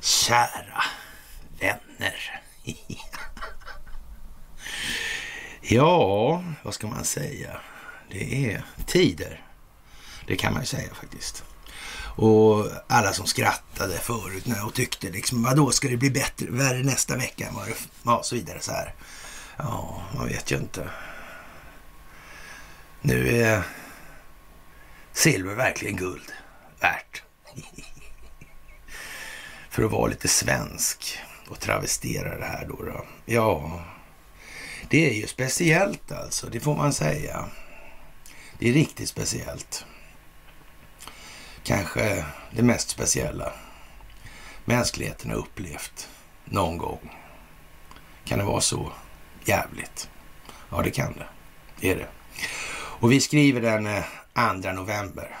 Kära vänner. ja, vad ska man säga? Det är tider. Det kan man ju säga faktiskt. Och alla som skrattade förut och tyckte liksom, vadå, ska det bli bättre, värre nästa vecka än vad det Ja, så vidare så här. Ja, man vet ju inte. Nu är silver verkligen guld värt. För att vara lite svensk och travestera det här då. då. Ja, det är ju speciellt alltså, det får man säga. Det är riktigt speciellt. Kanske det mest speciella mänskligheten har upplevt någon gång. Kan det vara så jävligt? Ja, det kan det. Det är det. Och vi skriver den eh, 2 november.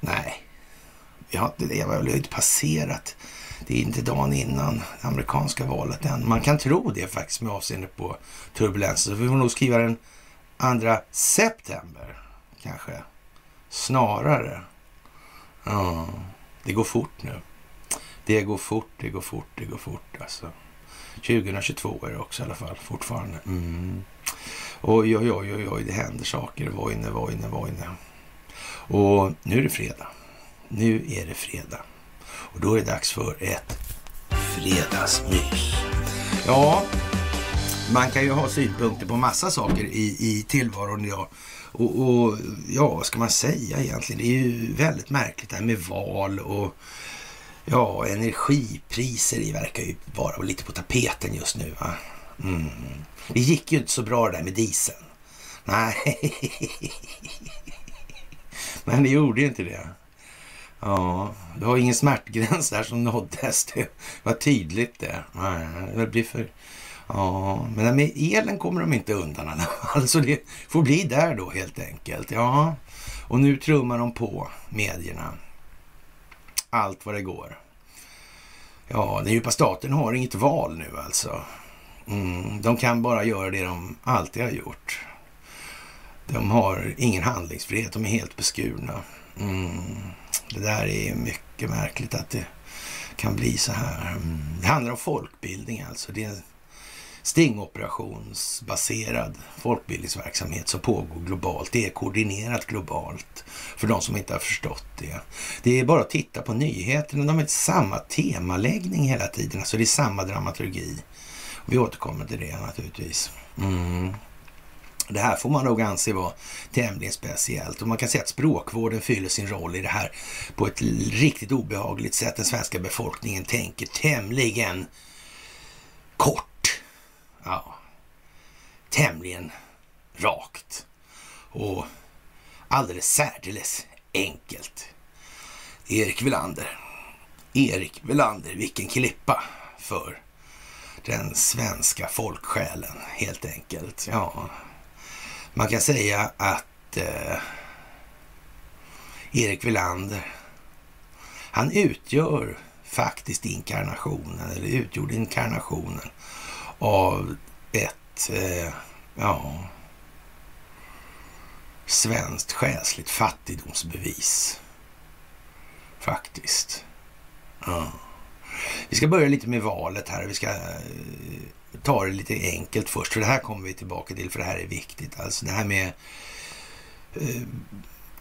Nej, vi har inte det. Vi har inte passerat. Det är inte dagen innan det amerikanska valet än. Man kan tro det faktiskt med avseende på turbulensen. Så vi får nog skriva den 2 september kanske. Snarare. Ja, det går fort nu. Det går fort, det går fort, det går fort alltså. 2022 är det också i alla fall fortfarande. Mm. Oj, oj, oj, oj, oj, det händer saker. Vojne, vojne, vojne. Och nu är det fredag. Nu är det fredag. Och då är det dags för ett fredagsmys. Ja, man kan ju ha synpunkter på massa saker i, i tillvaron. Ja. Och, och ja, vad ska man säga egentligen? Det är ju väldigt märkligt det här med val och ja, energipriser det verkar ju vara lite på tapeten just nu. Va? Mm. Det gick ju inte så bra det där med dieseln. Nej, men det gjorde ju inte det. Ja, det var ingen smärtgräns där som nåddes. Det var tydligt det. Nej, det blir för... Ja, men med elen kommer de inte undan i alla fall. Så det får bli där då helt enkelt. Ja, och nu trummar de på medierna. Allt vad det går. Ja, den djupa staten har inget val nu alltså. Mm, de kan bara göra det de alltid har gjort. De har ingen handlingsfrihet, de är helt beskurna. Mm, det där är mycket märkligt att det kan bli så här. Mm, det handlar om folkbildning alltså. Det är stingoperationsbaserad folkbildningsverksamhet som pågår globalt. Det är koordinerat globalt för de som inte har förstått det. Det är bara att titta på nyheterna. De har samma temaläggning hela tiden. Alltså det är samma dramaturgi. Vi återkommer till det naturligtvis. Mm. Det här får man nog anse vara tämligen speciellt och man kan säga att språkvården fyller sin roll i det här på ett riktigt obehagligt sätt. Den svenska befolkningen tänker tämligen kort. Ja, tämligen rakt och alldeles särdeles enkelt. Erik Velander. Erik Velander, vilken klippa för den svenska folksjälen helt enkelt. Ja, man kan säga att eh, Erik Velander, han utgör faktiskt inkarnationen, eller utgjorde inkarnationen av ett, eh, ja, svenskt själsligt fattigdomsbevis. Faktiskt. Ja. Vi ska börja lite med valet här. Vi ska eh, ta det lite enkelt först, för det här kommer vi tillbaka till, för det här är viktigt. Alltså det här med eh,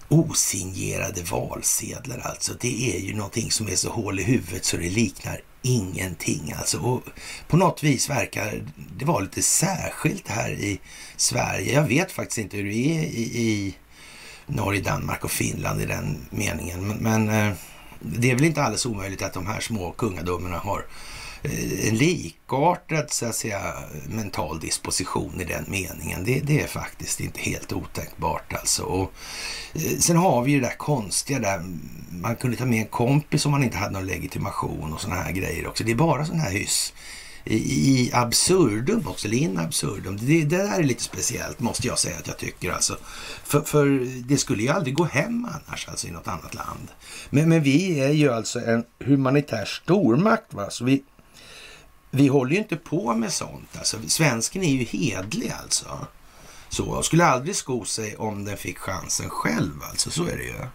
osignerade valsedlar alltså. Det är ju någonting som är så hål i huvudet så det liknar ingenting alltså. Och på något vis verkar det vara lite särskilt här i Sverige. Jag vet faktiskt inte hur det är i, i Norge, Danmark och Finland i den meningen. Men, men eh, det är väl inte alldeles omöjligt att de här små kungadömena har Eh, en likartad så att säga, mental disposition i den meningen. Det, det är faktiskt inte helt otänkbart alltså. Och, eh, sen har vi ju det där konstiga där man kunde ta med en kompis om man inte hade någon legitimation och sådana här grejer också. Det är bara sån här hyss i, i absurdum också, eller in absurdum. Det, det där är lite speciellt måste jag säga att jag tycker alltså. För, för det skulle ju aldrig gå hem annars alltså i något annat land. Men, men vi är ju alltså en humanitär stormakt va, så vi vi håller ju inte på med sånt. Alltså, svensken är ju hedlig alltså. Så skulle aldrig sko sig om den fick chansen själv alltså, så är det ju.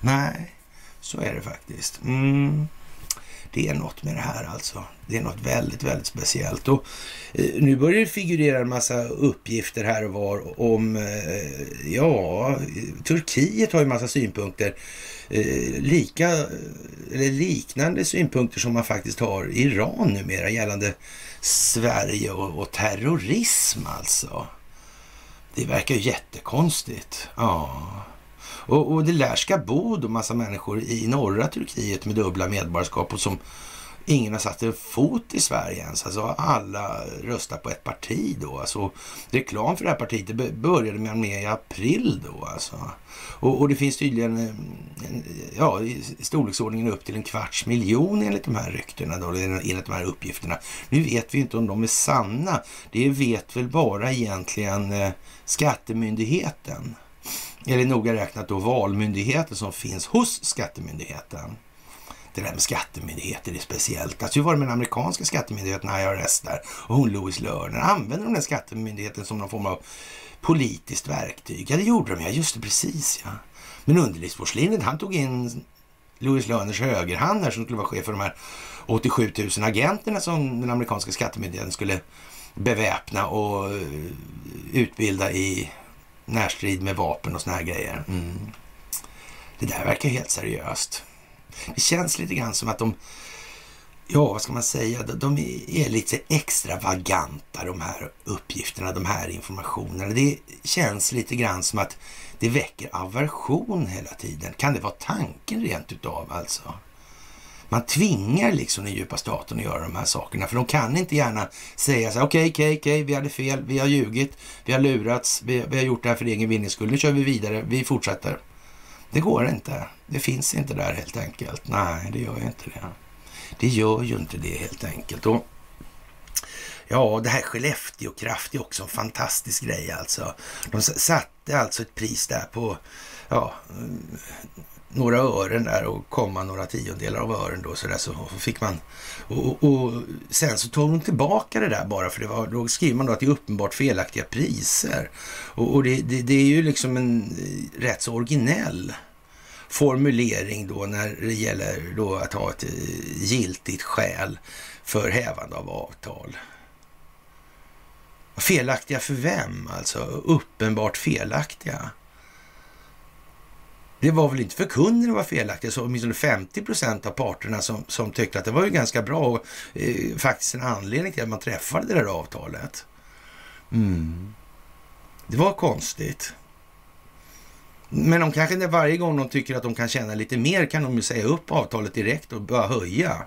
Nej, så är det faktiskt. Mm. Det är något med det här alltså. Det är något väldigt, väldigt speciellt. Och eh, nu börjar det figurera en massa uppgifter här och var om, eh, ja, Turkiet har ju massa synpunkter. Eh, lika, eller liknande synpunkter som man faktiskt har i Iran numera gällande Sverige och, och terrorism alltså. Det verkar ju jättekonstigt. Ja. Och, och det lär ska bo då massa människor i norra Turkiet med dubbla medborgarskap och som ingen har satt en fot i Sverige ens. Alltså alla röstar på ett parti då. Alltså, reklam för det här partiet det började man med i april då alltså. Och, och det finns tydligen eh, ja, i storleksordningen upp till en kvarts miljon enligt de här ryktena då, enligt de här uppgifterna. Nu vet vi inte om de är sanna. Det vet väl bara egentligen eh, Skattemyndigheten. Eller noga räknat då Valmyndigheten som finns hos Skattemyndigheten det där med skattemyndigheter är speciellt. Alltså hur var det med den amerikanska skattemyndigheten IRS där? Och hon Louis Lerner, använde de den skattemyndigheten som någon form av politiskt verktyg? Ja, det gjorde de ja. Just det, precis ja. Men underlivsporslinet, han tog in Louis Lerners högerhand där som skulle vara chef för de här 87 000 agenterna som den amerikanska skattemyndigheten skulle beväpna och eh, utbilda i närstrid med vapen och såna här grejer. Mm. Det där verkar helt seriöst. Det känns lite grann som att de, ja vad ska man säga, de är lite extravaganta de här uppgifterna, de här informationerna. Det känns lite grann som att det väcker aversion hela tiden. Kan det vara tanken rent utav alltså? Man tvingar liksom den djupa staten att göra de här sakerna, för de kan inte gärna säga så här, okej, okay, okej, okay, okej, okay, vi hade fel, vi har ljugit, vi har lurats, vi, vi har gjort det här för egen vinnings skull, nu kör vi vidare, vi fortsätter. Det går inte. Det finns inte där helt enkelt. Nej, det gör ju inte det. Det gör ju inte det helt enkelt. Och Ja, det här Skellefteå Kraft är också en fantastisk grej alltså. De satte alltså ett pris där på ja, några ören där och komma några tiondelar av ören då så där så fick man och, och, sen så tog de tillbaka det där bara för det var, då skriver man då att det är uppenbart felaktiga priser och, och det, det, det, är ju liksom en eh, rätt så originell formulering då när det gäller då att ha ett eh, giltigt skäl för hävande av avtal. Felaktiga för vem alltså? Uppenbart felaktiga. Det var väl inte för kunden det var felaktigt, så åtminstone 50 procent av parterna som, som tyckte att det var ju ganska bra och eh, faktiskt en anledning till att man träffade det där avtalet. Mm. Det var konstigt. Men de kanske inte varje gång de tycker att de kan tjäna lite mer kan de ju säga upp avtalet direkt och börja höja.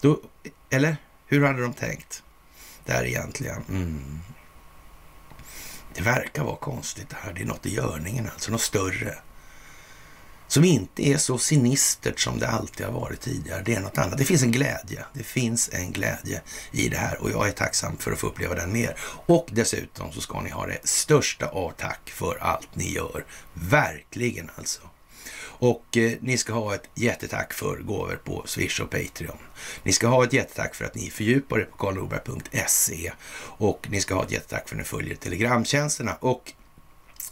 Då, eller hur hade de tänkt där egentligen? Mm. Det verkar vara konstigt det här. Det är något i görningen alltså, något större. Som inte är så sinistert som det alltid har varit tidigare. Det är något annat. Det finns en glädje. Det finns en glädje i det här och jag är tacksam för att få uppleva den mer. Och dessutom så ska ni ha det största av tack för allt ni gör. Verkligen alltså. Och eh, ni ska ha ett jättetack för gåvor på Swish och Patreon. Ni ska ha ett jättetack för att ni fördjupar er på karlnorberg.se och ni ska ha ett jättetack för att ni följer telegramtjänsterna. Och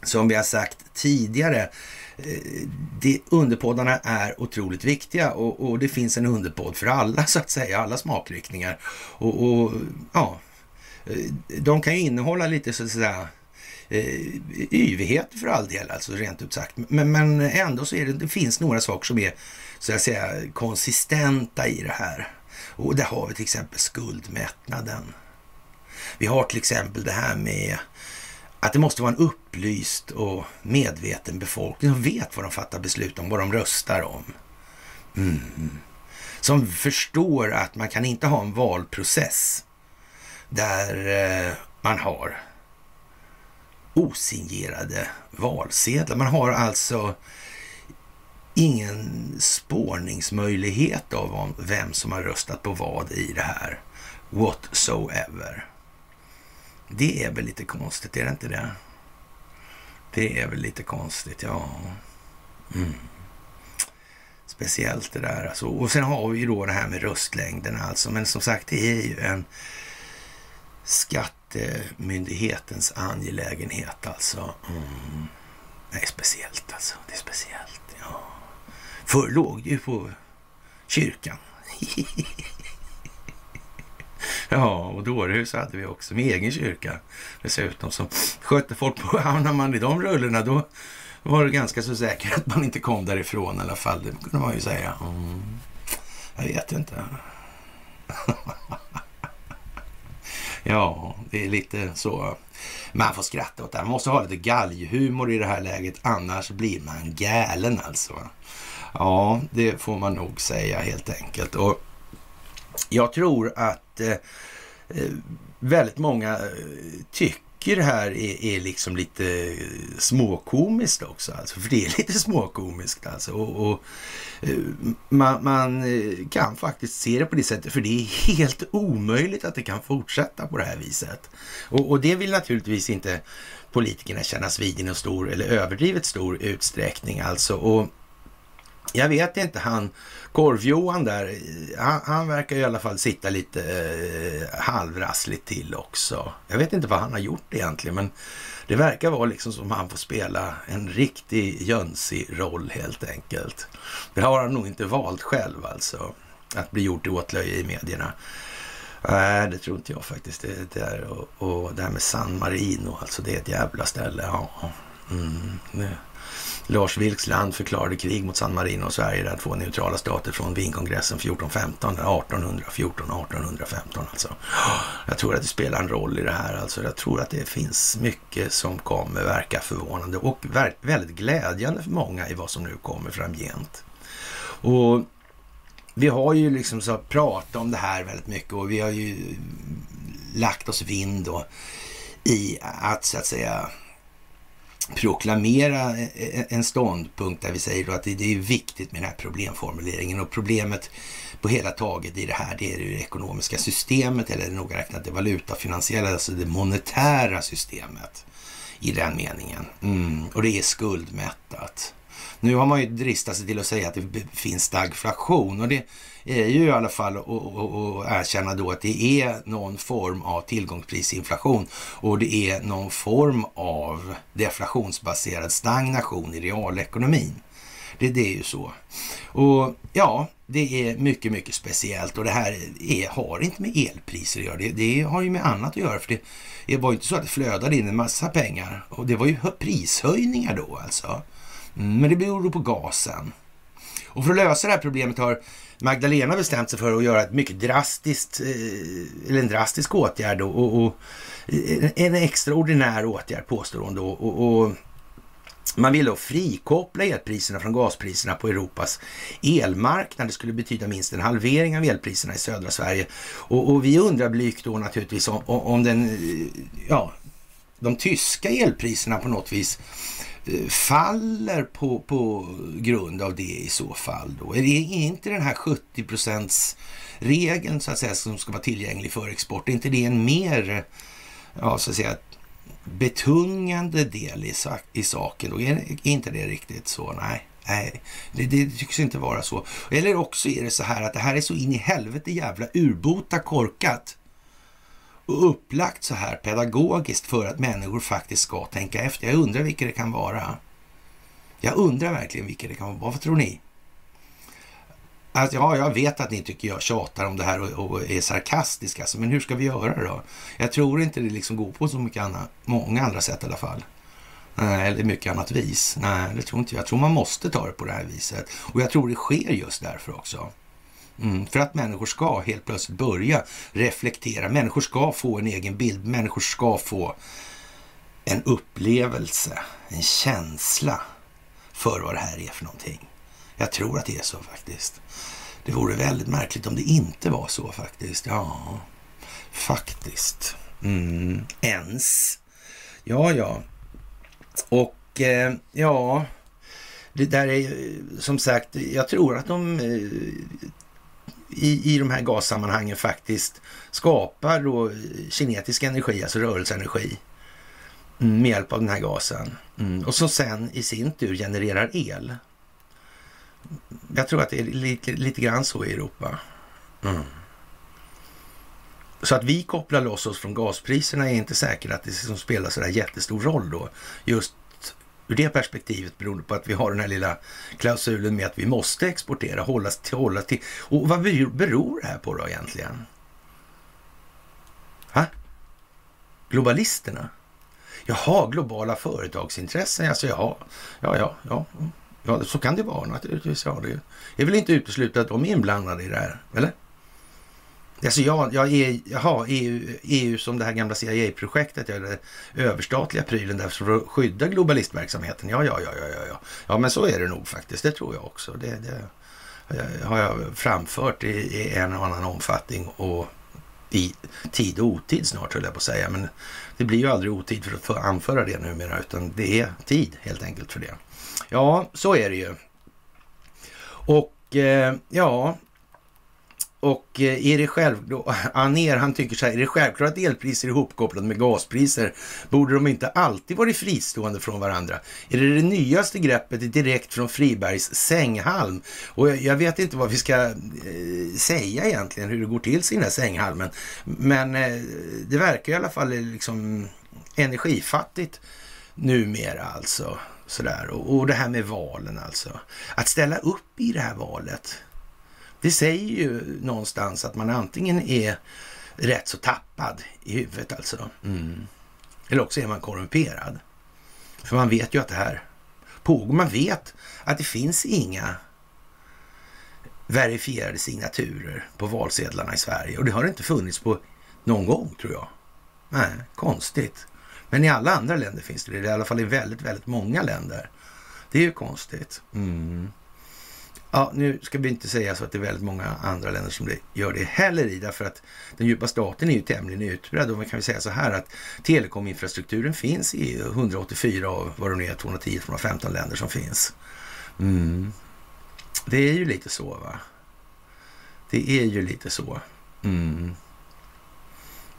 som vi har sagt tidigare Eh, det, underpoddarna är otroligt viktiga och, och, det finns en underpodd för alla så att säga, alla smakriktningar. Och, och ja, eh, de kan ju innehålla lite så att säga yvigheter yvighet för all del, alltså rent ut sagt. Men, men ändå så är det, det finns några saker som är så att säga konsistenta i det här. Och där har vi till exempel skuldmättnaden. Vi har till exempel det här med att det måste vara en upplyst och medveten befolkning som vet vad de fattar beslut om, vad de röstar om. Mm. Som förstår att man kan inte ha en valprocess där eh, man har osignerade valsedlar. Man har alltså ingen spårningsmöjlighet av vem som har röstat på vad i det här whatsoever. Det är väl lite konstigt, är det inte det? Det är väl lite konstigt, ja. Mm. Speciellt det där alltså. Och sen har vi ju då det här med röstlängden alltså. Men som sagt, det är ju en skattemyndighetens angelägenhet alltså. Mm. Det är speciellt alltså. Det är speciellt. Ja. Förr låg det ju på kyrkan. ja, och dårhus hade vi också med egen kyrka dessutom Så skötte folk på. Hamnar man i de rullorna då var det ganska så säkert att man inte kom därifrån i alla fall. Det kunde man ju säga. Mm. Jag vet inte. ja, det är lite så. Man får skratta åt det. Man måste ha lite galghumor i det här läget, annars blir man galen alltså. Ja, det får man nog säga helt enkelt. Och jag tror att eh, eh väldigt många eh, tycker tycker det här är, är liksom lite eh, småkomiskt också. Alltså, för det är lite småkomiskt alltså. Och, och man, man, kan faktiskt se det på det sättet. För det är helt omöjligt att det kan fortsätta på det här viset. Och, och det vill naturligtvis inte politikerna kännas vid i någon stor eller överdrivet stor utsträckning alltså. Och jag vet inte, han Korv-Johan där, han, han, verkar i alla fall sitta lite eh, halvrassligt till också. Jag vet inte vad han har gjort egentligen, men det verkar vara liksom som han får spela en riktig jönsig roll helt enkelt. Det har han nog inte valt själv alltså, att bli gjort till åtlöje i medierna. Nej, det tror inte jag faktiskt. Det, där, och, och det här med San Marino, alltså det är ett jävla ställe. Ja, mm, det Lars Vilks land förklarade krig mot San Marino och Sverige, där två neutrala stater från Wienkongressen 1415, 1814 1815 alltså. Jag tror att det spelar en roll i det här alltså. Jag tror att det finns mycket som kommer verka förvånande och väldigt glädjande för många i vad som nu kommer framgent. Och vi har ju liksom så pratat om det här väldigt mycket och vi har ju lagt oss vind då i att så att säga proklamera en ståndpunkt där vi säger att det är viktigt med den här problemformuleringen och problemet på hela taget i det här, det är det ekonomiska systemet eller noga räknat det valutafinansiella, alltså det monetära systemet i den meningen. Mm. Och det är skuldmättat. Nu har man ju dristat sig till att säga att det finns stagflation och det är ju i alla fall att erkänna då att det är någon form av tillgångsprisinflation och det är någon form av deflationsbaserad stagnation i realekonomin. Det, det är ju så. Och ja, det är mycket, mycket speciellt och det här är, har inte med elpriser att göra. Det, det har ju med annat att göra för det, det var ju inte så att det flödade in en massa pengar och det var ju prishöjningar då alltså. Mm, men det beror på gasen. Och för att lösa det här problemet har Magdalena bestämt sig för att göra ett mycket drastiskt, eh, eller en drastisk åtgärd och, och eh, en extraordinär åtgärd påstår hon då. Och, och, man vill då frikoppla elpriserna från gaspriserna på Europas elmarknad. Det skulle betyda minst en halvering av elpriserna i södra Sverige. Och, och vi undrar blygt då naturligtvis om, om den, eh, ja, de tyska elpriserna på något vis faller på, på grund av det i så fall då? Är det inte den här 70 procents regeln så att säga som ska vara tillgänglig för export? Är inte det en mer, ja så att säga, betungande del i, i saken? Då är inte det riktigt så? Nej. Nej, det, det, tycks inte vara så. Eller också är det så här att det här är så in i helvete jävla urbota korkat och upplagt så här pedagogiskt för att människor faktiskt ska tänka efter. Jag undrar vilka det kan vara. Jag undrar verkligen vilka det kan vara. Vad tror ni? Alltså, ja, jag vet att ni tycker jag tjatar om det här och, och är sarkastisk, alltså, men hur ska vi göra då? Jag tror inte det liksom går på så mycket annat, många andra sätt i alla fall. Nej, eller mycket annat vis. Nej, det tror inte jag. Jag tror man måste ta det på det här viset. Och jag tror det sker just därför också. Mm, för att människor ska helt plötsligt börja reflektera. Människor ska få en egen bild. Människor ska få en upplevelse, en känsla för vad det här är för någonting. Jag tror att det är så faktiskt. Det vore väldigt märkligt om det inte var så faktiskt. Ja, faktiskt. Mm, ens. Ja, ja. Och eh, ja, det där är som sagt, jag tror att de eh, i, i de här gassammanhangen faktiskt skapar då kinetisk energi, alltså rörelseenergi, med hjälp av den här gasen. Mm. Och som sen i sin tur genererar el. Jag tror att det är lite, lite grann så i Europa. Mm. Så att vi kopplar loss oss från gaspriserna är inte säkert att det som spelar så där jättestor roll då. Just ur det perspektivet beroende på att vi har den här lilla klausulen med att vi måste exportera, hålla till, hålla till. Och vad beror det här på då egentligen? Ha? Globalisterna? Jaha, globala företagsintressen. Alltså, jaha, ja, ja, ja. Ja, så kan det vara naturligtvis. Ja, det är väl inte uteslutet att de är inblandade i det här, eller? Alltså jag, jag är, jaha, EU, EU som det här gamla CIA-projektet, den överstatliga prylen där för att skydda globalistverksamheten. Ja, ja, ja, ja, ja, ja. Ja, men så är det nog faktiskt. Det tror jag också. Det, det har jag framfört i, i en och annan omfattning och i tid och otid snart höll jag på att säga. Men det blir ju aldrig otid för att få anföra det numera, utan det är tid helt enkelt för det. Ja, så är det ju. Och eh, ja, och eh, är det själv, då, Aner han tycker så här, är det självklart att elpriser är ihopkopplade med gaspriser? Borde de inte alltid varit fristående från varandra? Är det det nyaste greppet direkt från Fribergs sänghalm? Och jag, jag vet inte vad vi ska eh, säga egentligen, hur det går till i den här sänghalmen. Men eh, det verkar i alla fall eh, liksom energifattigt numera alltså. Sådär. Och, och det här med valen alltså. Att ställa upp i det här valet det säger ju någonstans att man antingen är rätt så tappad i huvudet alltså. Mm. Eller också är man korrumperad. För man vet ju att det här pågår. Man vet att det finns inga verifierade signaturer på valsedlarna i Sverige. Och det har det inte funnits på någon gång tror jag. Nej, konstigt. Men i alla andra länder finns det det. I alla fall i väldigt, väldigt många länder. Det är ju konstigt. Mm. Ja, nu ska vi inte säga så att det är väldigt många andra länder som gör det heller i, därför att den djupa staten är ju tämligen utbredd och man kan väl säga så här att telekominfrastrukturen finns i 184 av vad det nu är, 210 215 länder som finns. Mm. Det är ju lite så va. Det är ju lite så. Mm.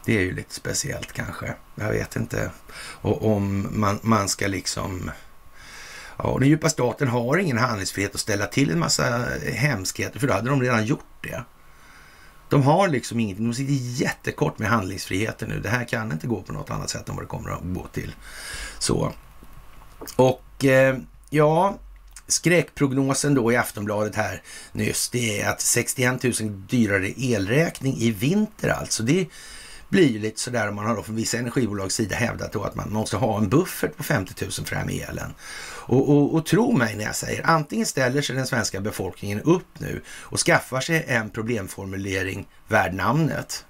Det är ju lite speciellt kanske. Jag vet inte. Och om man, man ska liksom Ja, den djupa staten har ingen handlingsfrihet att ställa till en massa hemskheter, för då hade de redan gjort det. De har liksom ingenting, de sitter jättekort med handlingsfriheten nu. Det här kan inte gå på något annat sätt än vad det kommer att gå till. Så. Och eh, ja, skräckprognosen då i Aftonbladet här nyss, det är att 61 000 dyrare elräkning i vinter alltså. Det blir ju lite sådär om man har då från vissa energibolags sida hävdat då att man måste ha en buffert på 50 000 för det här med elen. Och, och, och tro mig när jag säger, antingen ställer sig den svenska befolkningen upp nu och skaffar sig en problemformulering värd namnet.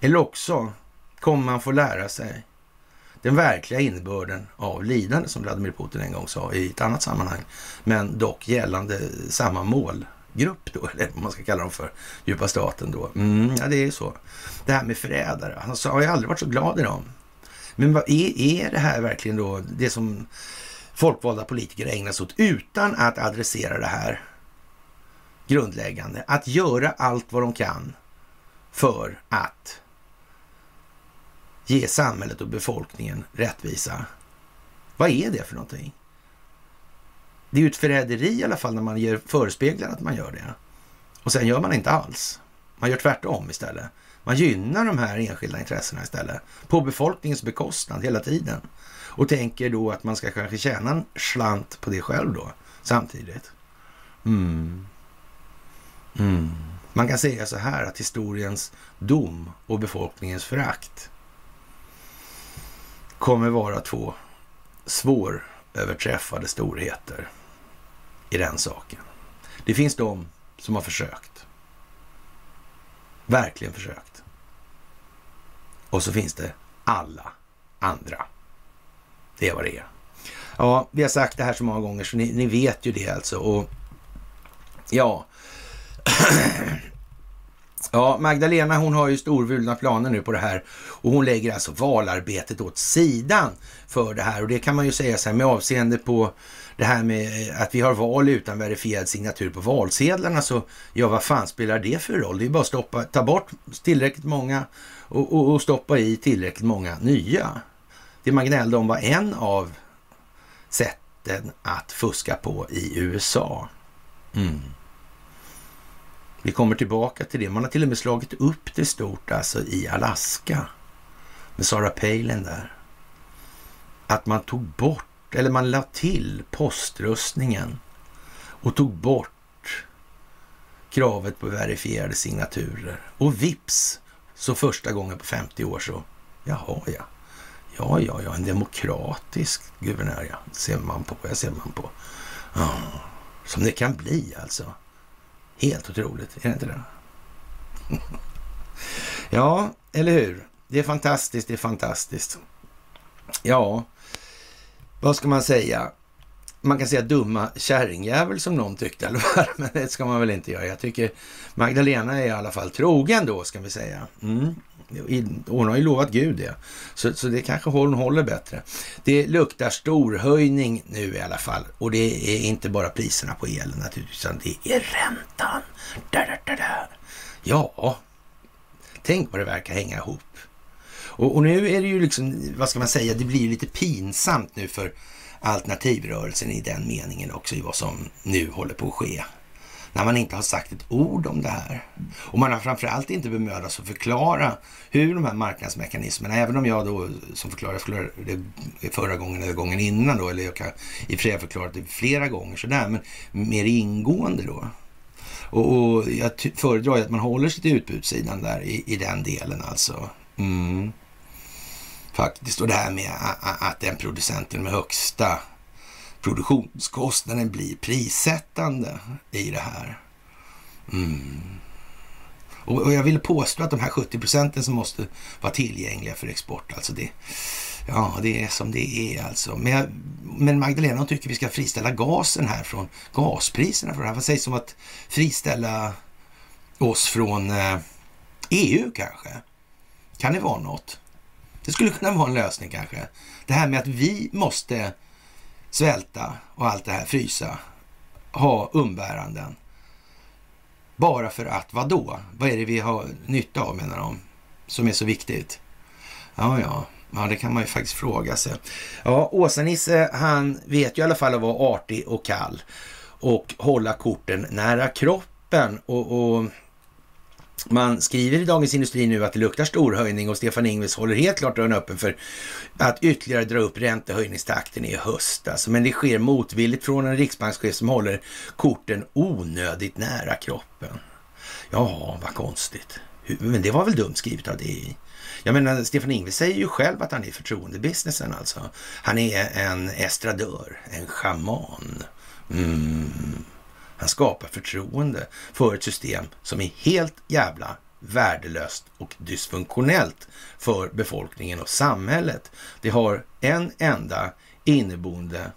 Eller också kommer man få lära sig den verkliga innebörden av lidande som Vladimir Putin en gång sa i ett annat sammanhang, men dock gällande samma målgrupp då, eller vad man ska kalla dem för, djupa staten då. Mm, ja, det är ju så. Det här med förrädare, alltså, har jag aldrig varit så glad i dem. Men vad är, är det här verkligen då det som folkvalda politiker ägnar sig åt utan att adressera det här grundläggande. Att göra allt vad de kan för att ge samhället och befolkningen rättvisa. Vad är det för någonting? Det är ju ett förräderi i alla fall när man ger förespeglar att man gör det. Och sen gör man inte alls. Man gör tvärtom istället. Man gynnar de här enskilda intressena istället. På befolkningens bekostnad hela tiden och tänker då att man ska kanske tjäna en slant på det själv då samtidigt. Mm. Mm. Man kan säga så här att historiens dom och befolkningens förakt kommer vara två svåröverträffade storheter i den saken. Det finns de som har försökt. Verkligen försökt. Och så finns det alla andra. Det är vad det är. Ja, vi har sagt det här så många gånger så ni, ni vet ju det alltså. Och ja. Ja, Magdalena hon har ju storvulna planer nu på det här och hon lägger alltså valarbetet åt sidan för det här och det kan man ju säga så här med avseende på det här med eh, att vi har val utan verifierad signatur på valsedlarna så ja, vad fan spelar det för roll? Det är bara att stoppa, ta bort tillräckligt många och, och, och stoppa i tillräckligt många nya. Det man gnällde om var en av sätten att fuska på i USA. Mm. Vi kommer tillbaka till det. Man har till och med slagit upp det stort alltså i Alaska med Sarah Palin där. Att man tog bort, eller man la till poströstningen och tog bort kravet på verifierade signaturer. Och vips, så första gången på 50 år så, jaha ja. Ja, ja, ja, en demokratisk guvernör, ja. Ser man på, jag ser man på. Ja, som det kan bli alltså. Helt otroligt, är det inte det? ja, eller hur? Det är fantastiskt, det är fantastiskt. Ja, vad ska man säga? Man kan säga dumma kärringjävel som någon tyckte, eller vad? Men det ska man väl inte göra. Jag tycker Magdalena är i alla fall trogen då, ska vi säga. Mm. Hon har ju lovat Gud det. Så, så det kanske hon håller bättre. Det luktar storhöjning nu i alla fall. Och det är inte bara priserna på elen naturligtvis, utan det är räntan. Da, da, da, da. Ja, tänk vad det verkar hänga ihop. Och, och, nu är det ju liksom, vad ska man säga, det blir ju lite pinsamt nu för alternativrörelsen i den meningen också i vad som nu håller på att ske när man inte har sagt ett ord om det här. Och man har framförallt inte bemödat sig att förklara hur de här marknadsmekanismerna, även om jag då som förklarade, förklarade det förra gången eller gången innan då, eller jag kan i och för sig förklarat det flera gånger sådär, men mer ingående då. Och, och jag föredrar ju att man håller sig till utbudssidan där i, i den delen alltså. Mm. Faktiskt. Och det här med att den producenten med högsta produktionskostnaden blir prissättande i det här. Mm. Och, och, jag vill påstå att de här 70 procenten som måste vara tillgängliga för export, alltså det, ja, det är som det är alltså. Men, men Magdalena hon tycker vi ska friställa gasen här från gaspriserna. För det här. Vad sägs om att friställa oss från eh, EU kanske? Kan det vara något? Det skulle kunna vara en lösning kanske. Det här med att vi måste svälta och allt det här, frysa, ha umbäranden. Bara för att, vad då? Vad är det vi har nytta av menar de, som är så viktigt? Ja, ja, ja, det kan man ju faktiskt fråga sig. Ja, Åsa-Nisse, han vet ju i alla fall att vara artig och kall och hålla korten nära kroppen och, och man skriver i Dagens Industri nu att det luktar storhöjning och Stefan Ingves håller helt klart dörren öppen för att ytterligare dra upp räntehöjningstakten i höst. Alltså, men det sker motvilligt från en riksbankschef som håller korten onödigt nära kroppen. Ja, vad konstigt. Men det var väl dumt skrivet av DI. Jag menar, Stefan Ingves säger ju själv att han är i förtroendebusinessen alltså. Han är en estradör, en schaman. Mm. Han skapar förtroende för ett system som är helt jävla värdelöst och dysfunktionellt för befolkningen och samhället. Det har en enda inneboende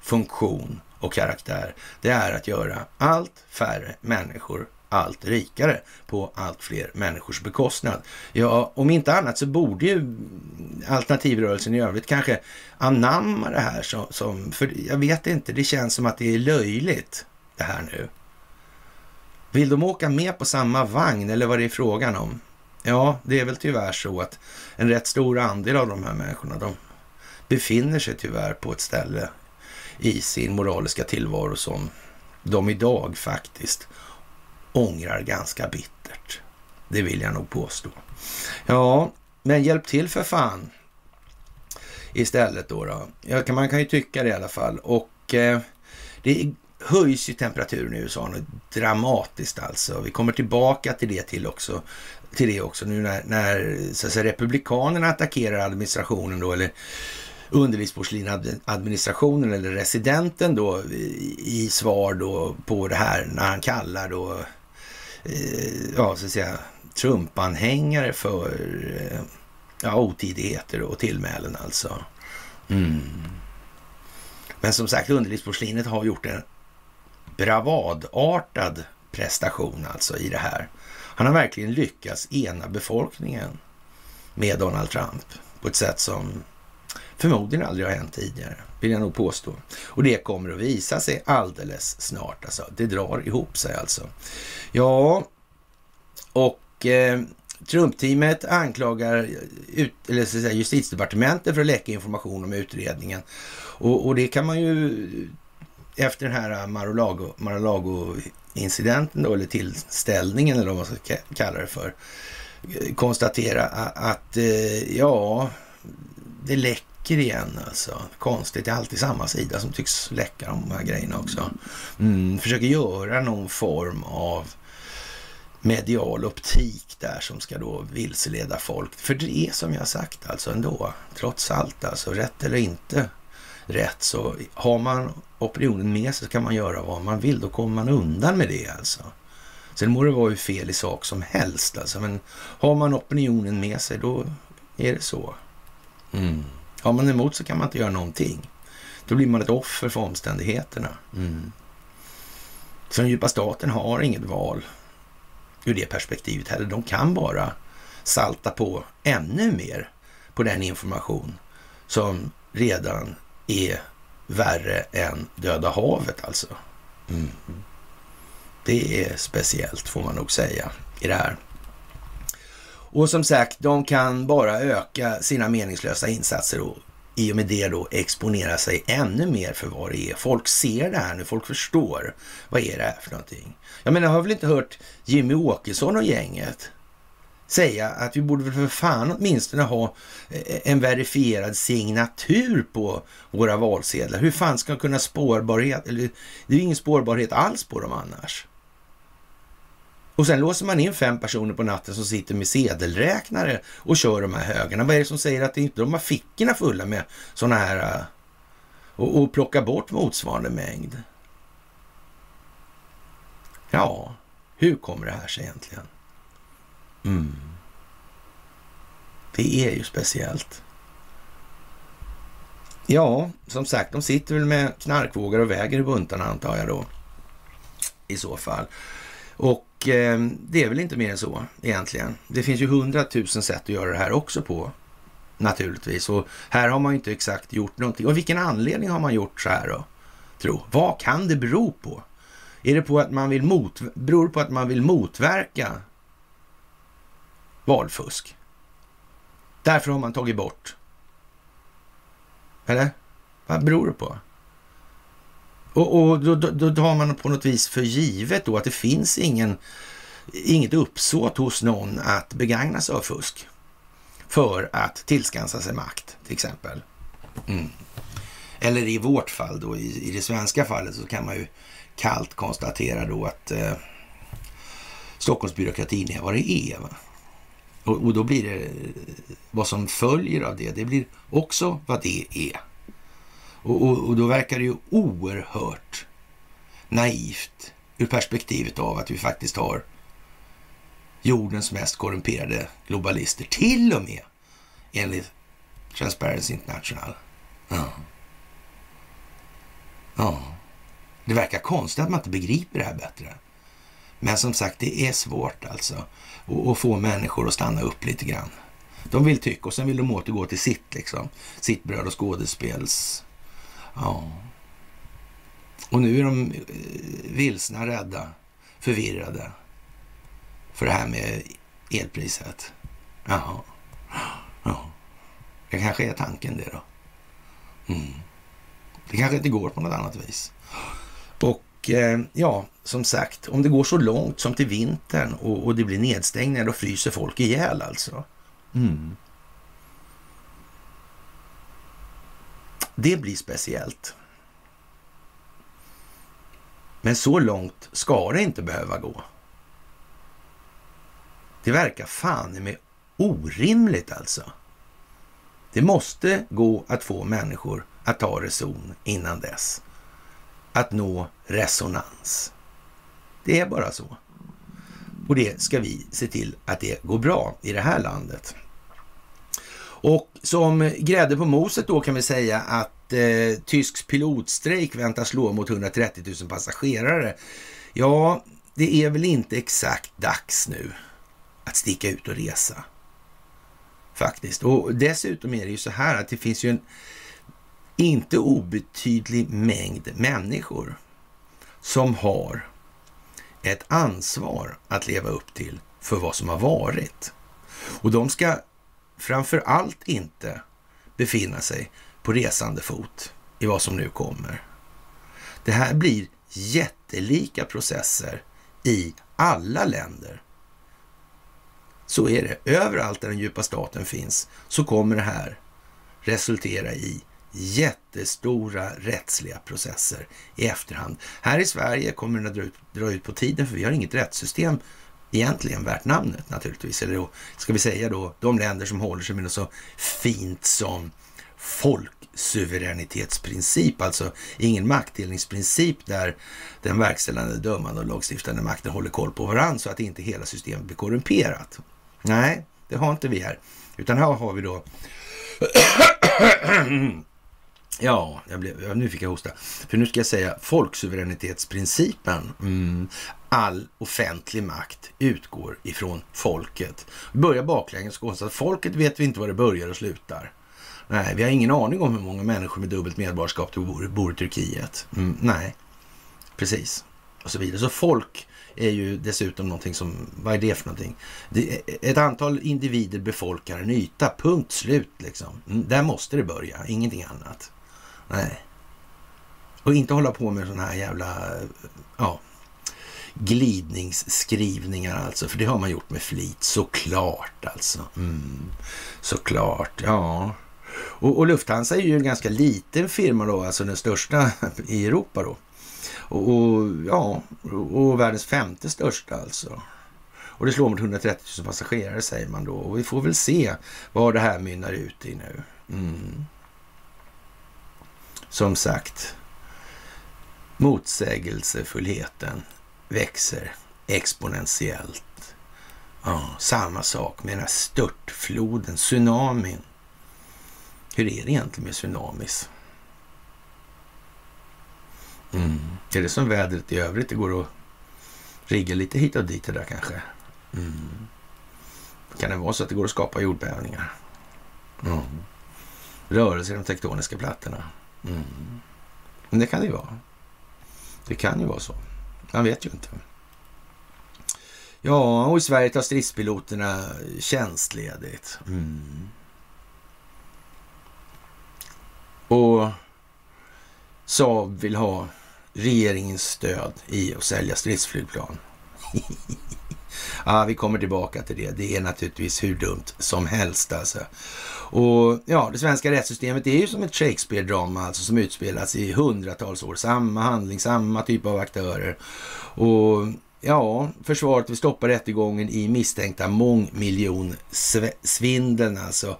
funktion och karaktär. Det är att göra allt färre människor allt rikare på allt fler människors bekostnad. Ja, om inte annat så borde ju alternativrörelsen i övrigt kanske anamma det här som, som för jag vet inte, det känns som att det är löjligt det här nu. Vill de åka med på samma vagn eller vad det är frågan om? Ja, det är väl tyvärr så att en rätt stor andel av de här människorna, de befinner sig tyvärr på ett ställe i sin moraliska tillvaro som de idag faktiskt ångrar ganska bittert. Det vill jag nog påstå. Ja, men hjälp till för fan istället då. då. Ja, man kan ju tycka det i alla fall. Och eh, det är höjs ju temperaturen i USA nu dramatiskt alltså. Vi kommer tillbaka till det till också, till det också nu när, när så att säga, republikanerna attackerar administrationen då, eller underlivsporslinadministrationen eller residenten då i svar då på det här när han kallar då, eh, ja så att säga, Trump-anhängare för eh, ja, otidigheter och tillmälen alltså. Mm. Men som sagt, underlivsporslinet har gjort en bravadartad prestation alltså i det här. Han har verkligen lyckats ena befolkningen med Donald Trump på ett sätt som förmodligen aldrig har hänt tidigare, vill jag nog påstå. Och det kommer att visa sig alldeles snart. Alltså. Det drar ihop sig alltså. Ja, och eh, Trump-teamet anklagar ut, eller så säga, justitiedepartementet för att läcka information om utredningen. Och, och det kan man ju efter den här äh, Mar-a-Lago, incidenten då, eller tillställningen eller vad man ska kalla det för, eh, konstatera att eh, ja, det läcker igen alltså. Konstigt, det är alltid samma sida som tycks läcka de här grejerna också. Mm, försöker göra någon form av medial optik där som ska då vilseleda folk. För det är som jag sagt alltså ändå, trots allt alltså, rätt eller inte rätt så har man opinionen med sig så kan man göra vad man vill. Då kommer man undan med det alltså. Sen må det vara hur fel i sak som helst alltså, men har man opinionen med sig då är det så. Mm. Har man emot så kan man inte göra någonting. Då blir man ett offer för omständigheterna. Mm. Så den djupa staten har inget val ur det perspektivet heller. De kan bara salta på ännu mer på den information som redan är värre än Döda havet alltså. Mm. Det är speciellt får man nog säga i det här. Och som sagt, de kan bara öka sina meningslösa insatser och i och med det då exponera sig ännu mer för vad det är. Folk ser det här nu, folk förstår. Vad är det här för någonting? Jag menar, jag har väl inte hört Jimmy Åkesson och gänget säga att vi borde väl för fan åtminstone ha eh, en verifierad signatur på våra valsedlar. Hur fan ska kunna spårbarhet, eller det är ju ingen spårbarhet alls på dem annars. Och sen låser man in fem personer på natten som sitter med sedelräknare och kör de här högarna. Vad är det som säger att inte de har fickorna fulla med sådana här eh, och, och plocka bort motsvarande mängd? Ja, hur kommer det här sig egentligen? Mm. Det är ju speciellt. Ja, som sagt, de sitter väl med knarkvågar och väger i buntarna antar jag då. I så fall. Och eh, det är väl inte mer än så egentligen. Det finns ju hundratusen sätt att göra det här också på. Naturligtvis. Och här har man ju inte exakt gjort någonting. Och vilken anledning har man gjort så här då? Tro. Vad kan det bero på? Är det på att man vill mot, beror på att man vill motverka valfusk? Därför har man tagit bort. Eller? Vad beror det på? Och, och då, då, då har man på något vis för givet då att det finns ingen, inget uppsåt hos någon att begagna sig av fusk för att tillskansa sig makt, till exempel. Mm. Eller i vårt fall då, i, i det svenska fallet, så kan man ju kallt konstatera då att eh, Stockholmsbyråkratin är vad det är. Och, och, då blir det vad som följer av det, det blir också vad det är. Och, och, och då verkar det ju oerhört naivt ur perspektivet av att vi faktiskt har jordens mest korrumperade globalister, till och med enligt Transparency International. Ja. ja. Det verkar konstigt att man inte begriper det här bättre. Men som sagt, det är svårt alltså och få människor att stanna upp lite grann. De vill tycka och sen vill de återgå till sitt, liksom. sitt bröd och skådespels Ja. Och nu är de eh, vilsna, rädda, förvirrade för det här med elpriset. Jaha. Ja. Det kanske är tanken det då. Mm. Det kanske inte går på något annat vis. Och eh, ja, som sagt, om det går så långt som till vintern och, och det blir nedstängningar, då fryser folk ihjäl alltså. Mm. Det blir speciellt. Men så långt ska det inte behöva gå. Det verkar fan med orimligt alltså. Det måste gå att få människor att ta reson innan dess. Att nå resonans. Det är bara så. Och det ska vi se till att det går bra i det här landet. Och som grädde på moset då kan vi säga att eh, tysk pilotstrejk väntas slå mot 130 000 passagerare. Ja, det är väl inte exakt dags nu att sticka ut och resa. Faktiskt. Och dessutom är det ju så här att det finns ju en inte obetydlig mängd människor som har ett ansvar att leva upp till för vad som har varit. Och de ska framför allt inte befinna sig på resande fot i vad som nu kommer. Det här blir jättelika processer i alla länder. Så är det. Överallt där den djupa staten finns så kommer det här resultera i jättestora rättsliga processer i efterhand. Här i Sverige kommer det att dra ut, dra ut på tiden för vi har inget rättssystem egentligen värt namnet naturligtvis. Eller då, ska vi säga då de länder som håller sig med något så fint som folksuveränitetsprincip, alltså ingen maktdelningsprincip där den verkställande, dömande och lagstiftande makten håller koll på varandra så att inte hela systemet blir korrumperat. Nej, det har inte vi här, utan här har vi då mm. Ja, jag blev, nu fick jag hosta. För nu ska jag säga folksuveränitetsprincipen. Mm. All offentlig makt utgår ifrån folket. Vi börjar baklänges och att folket vet vi inte var det börjar och slutar. Nej, vi har ingen aning om hur många människor med dubbelt medborgarskap bor, bor i Turkiet. Mm, nej, precis. Och så vidare. Så folk är ju dessutom någonting som, vad är det för någonting? Det, ett antal individer befolkar en yta, punkt slut liksom. Mm, där måste det börja, ingenting annat. Nej. Och inte hålla på med sådana här jävla, ja, glidningsskrivningar alltså, för det har man gjort med flit, såklart alltså. Mm. Såklart, ja. Och, och Lufthansa är ju en ganska liten firma då, alltså den största i Europa då. Och, och ja, och världens femte största alltså. Och det slår mot 130 000 passagerare säger man då. Och vi får väl se vad det här mynnar ut i nu. Mm. Som sagt, motsägelsefullheten växer exponentiellt. Ja, samma sak med den här störtfloden, tsunamin. Hur är det egentligen med tsunamis? Mm. Är det som vädret i övrigt? Det går att rigga lite hit och dit det där kanske. Mm. Kan det vara så att det går att skapa jordbävningar? Mm. Rörelser i de tektoniska plattorna. Mm. Men det kan det ju vara. Det kan ju vara så. Man vet ju inte. Ja, och i Sverige tar stridspiloterna tjänstledigt. Mm. Och Saab vill ha regeringens stöd i att sälja stridsflygplan. Ah, vi kommer tillbaka till det. Det är naturligtvis hur dumt som helst alltså. Och ja, det svenska rättssystemet är ju som ett Shakespeare-drama alltså som utspelas i hundratals år. Samma handling, samma typ av aktörer. Och ja, försvaret vill stoppa rättegången i misstänkta mångmiljonsvindeln alltså.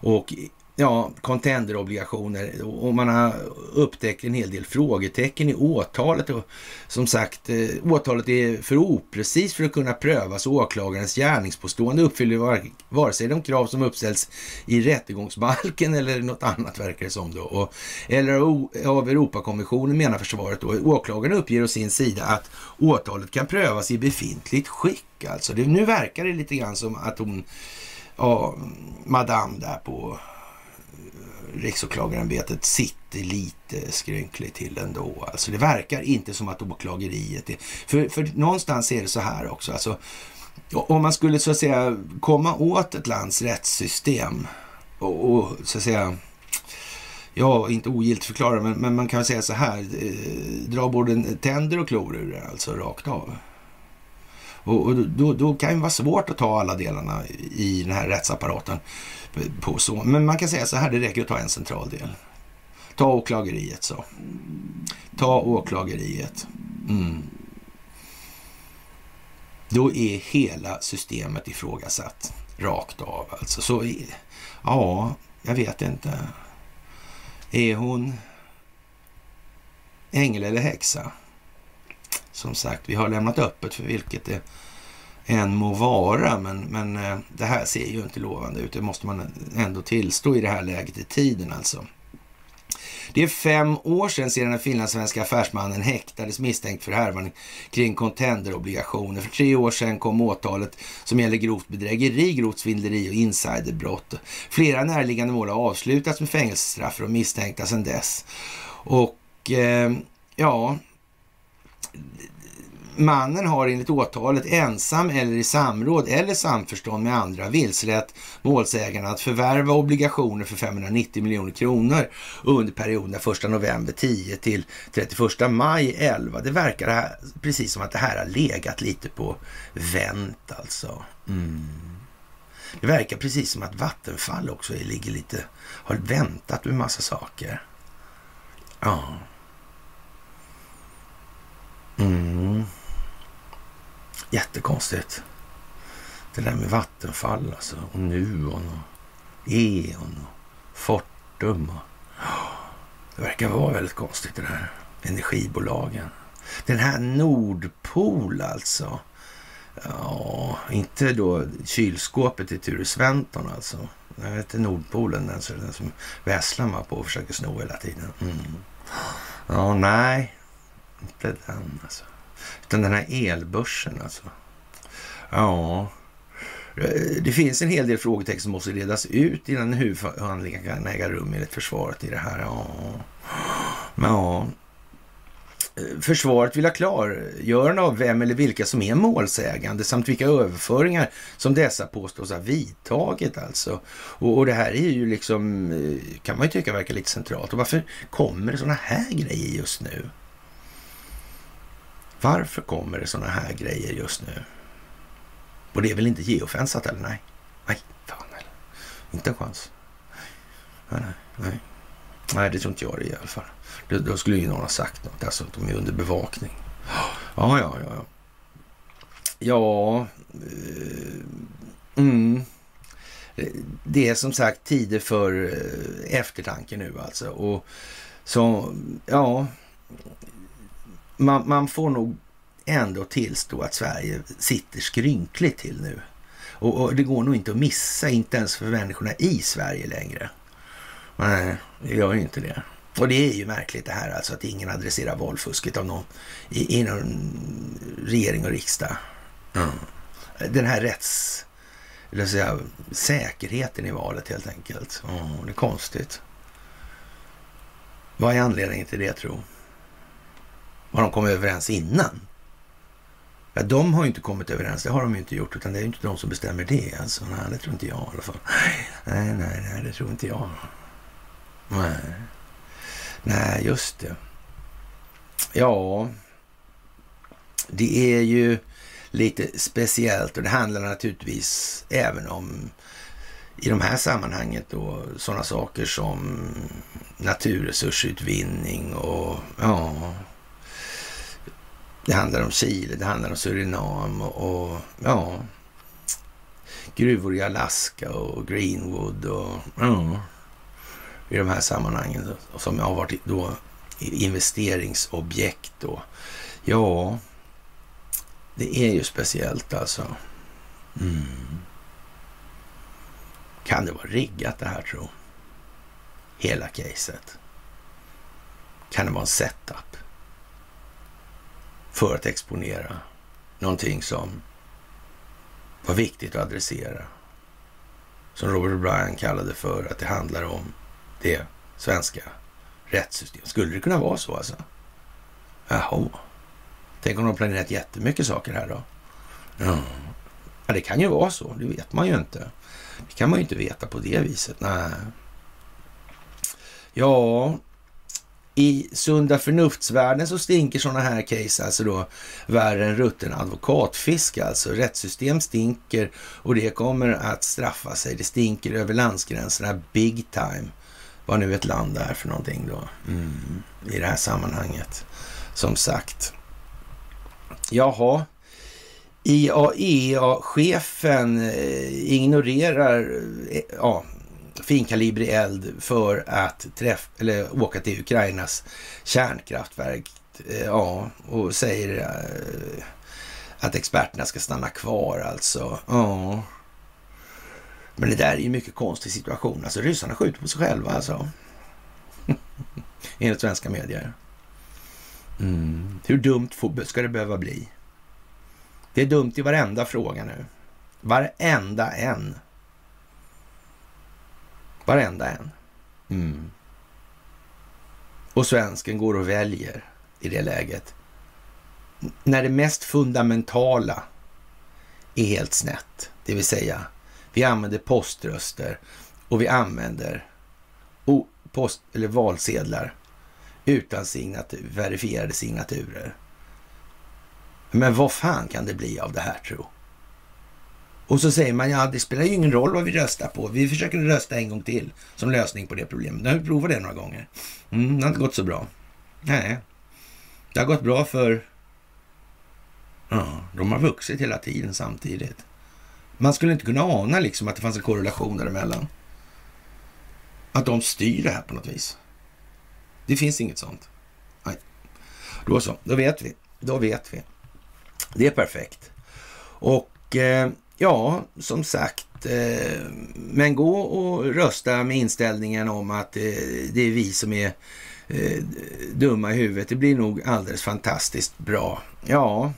Och ja, contenderobligationer och man har upptäckt en hel del frågetecken i åtalet. Och som sagt, eh, åtalet är för oprecis för att kunna prövas och åklagarens gärningspåstående uppfyller var, vare sig de krav som uppställs i rättegångsbalken eller något annat verkar det som då. Och, eller av Europakommissionen menar försvaret då. Åklagaren uppger å sin sida att åtalet kan prövas i befintligt skick. Alltså det, nu verkar det lite grann som att hon, ja, madame där på riksåklagarämbetet sitter lite skrynkligt till ändå. Alltså det verkar inte som att åklageriet är... För, för någonstans är det så här också. Alltså, om man skulle så att säga komma åt ett lands rättssystem och, och så att säga ja, inte ogiltigt förklara, men, men man kan säga så här, eh, dra både tänder och klor ur det, alltså rakt av. Och, och då, då, kan det vara svårt att ta alla delarna i den här rättsapparaten på så. Men man kan säga så här, det räcker att ta en central del. Ta åklageriet så. Ta åklageriet. Mm. Då är hela systemet ifrågasatt rakt av alltså. Så ja, jag vet inte. Är hon ängel eller häxa? Som sagt, vi har lämnat öppet för vilket det än må vara. Men, men eh, det här ser ju inte lovande ut. Det måste man ändå tillstå i det här läget i tiden alltså. Det är fem år sedan sedan den finlandssvenska affärsmannen häktades misstänkt för härvan kring contenderobligationer. För tre år sedan kom åtalet som gäller grovt bedrägeri, grovt svindleri och insiderbrott. Flera närliggande mål har avslutats med fängelsestraff för de misstänkta sedan dess. Och eh, ja, Mannen har enligt åtalet ensam eller i samråd eller samförstånd med andra vilselett målsägarna att förvärva obligationer för 590 miljoner kronor under perioden 1 november 10 till 31 maj 11. Det verkar här, precis som att det här har legat lite på vänt alltså. Mm. Det verkar precis som att Vattenfall också ligger lite, har väntat med massa saker. Ja. Mm. Jättekonstigt. Det där med Vattenfall alltså. Och Nuon och Eon och Fortum. Och... Det verkar vara väldigt konstigt det där. Energibolagen. Den här Nordpol alltså. Ja, inte då kylskåpet i Ture Sventon alltså. Jag vet inte Nordpolen, den, den som Vesslan var på och försöker sno hela tiden. Mm. Ja, nej. Inte den alltså. Utan den här elbörsen alltså. Ja, det finns en hel del frågetecken som måste redas ut innan huvudförhandlingen kan äga rum enligt försvaret i det här. Ja, ja. Försvaret vill ha klargörande av vem eller vilka som är målsägande samt vilka överföringar som dessa påstås ha vidtagit alltså. Och, och det här är ju liksom, eh, kan man ju tycka verkar lite centralt. Och varför kommer det sådana här grejer just nu? Varför kommer det sådana här grejer just nu? Och det är väl inte geofensat eller? Nej. Nej, fan eller. Inte en chans. Nej, nej, nej. Nej, det tror inte jag det i alla fall. Då, då skulle ju någon ha sagt något, alltså de är under bevakning. Ja, ja, ja. Ja, eh, mm. Det är som sagt tider för eh, eftertanke nu alltså. Och så, ja, man, man får nog ändå tillstå att Sverige sitter skrynkligt till nu. Och, och, det går nog inte att missa, inte ens för människorna i Sverige längre. Nej, det gör ju inte det. Och det är ju märkligt det här alltså att ingen adresserar valfusket av någon i, inom regering och riksdag. Mm. Den här rätts... Eller säga, säkerheten i valet helt enkelt. Mm, det är konstigt. Vad är anledningen till det tro? Har de kommit överens innan? Ja, de har ju inte kommit överens, det har de ju inte gjort, utan det är ju inte de som bestämmer det. Alltså, nej, det tror inte jag i alla fall. Nej, nej, nej, det tror inte jag. Nej, nej just det. Ja, det är ju lite speciellt och det handlar naturligtvis även om i de här sammanhanget då sådana saker som naturresursutvinning och ja, det handlar om Chile, det handlar om Surinam och, och ja, gruvor i Alaska och Greenwood och ja, i de här sammanhangen som har varit då investeringsobjekt då. Ja, det är ju speciellt alltså. Mm. Kan det vara riggat det här tro? Hela caset. Kan det vara en setup? För att exponera någonting som var viktigt att adressera. Som Robert O'Brien kallade för att det handlar om det svenska rättssystemet. Skulle det kunna vara så alltså? Jaha. Tänk om de har planerat jättemycket saker här då? Ja, det kan ju vara så. Det vet man ju inte. Det kan man ju inte veta på det viset. Nej. Ja, i sunda förnuftsvärlden så stinker sådana här case alltså då värre än rutten advokatfisk alltså. Rättssystem stinker och det kommer att straffa sig. Det stinker över landsgränserna big time. Vad nu ett land är för någonting då mm. i det här sammanhanget. Som sagt. Jaha. IAEA-chefen eh, ignorerar eh, ja, finkalibrig eld för att träff, eller åka till Ukrainas kärnkraftverk. Eh, ja, och säger eh, att experterna ska stanna kvar alltså. Ja. Men det där är ju en mycket konstig situation. Alltså ryssarna skjuter på sig själva alltså. Enligt svenska medier. Mm. Hur dumt ska det behöva bli? Det är dumt i varenda fråga nu. Varenda en. Varenda en. Mm. Och svensken går och väljer i det läget när det mest fundamentala är helt snett. Det vill säga, vi använder poströster och vi använder post eller valsedlar utan signatur, verifierade signaturer. Men vad fan kan det bli av det här tro? Och så säger man, ja det spelar ju ingen roll vad vi röstar på. Vi försöker rösta en gång till som lösning på det problemet. Nu har vi provat det några gånger. Mm, det har inte gått så bra. Nej, det har gått bra för... Ja, de har vuxit hela tiden samtidigt. Man skulle inte kunna ana liksom att det fanns en korrelation däremellan. Att de styr det här på något vis. Det finns inget sånt. Nej. Då så, då vet vi. Då vet vi. Det är perfekt. Och eh, ja, som sagt, eh, men gå och rösta med inställningen om att eh, det är vi som är eh, dumma i huvudet. Det blir nog alldeles fantastiskt bra. Ja,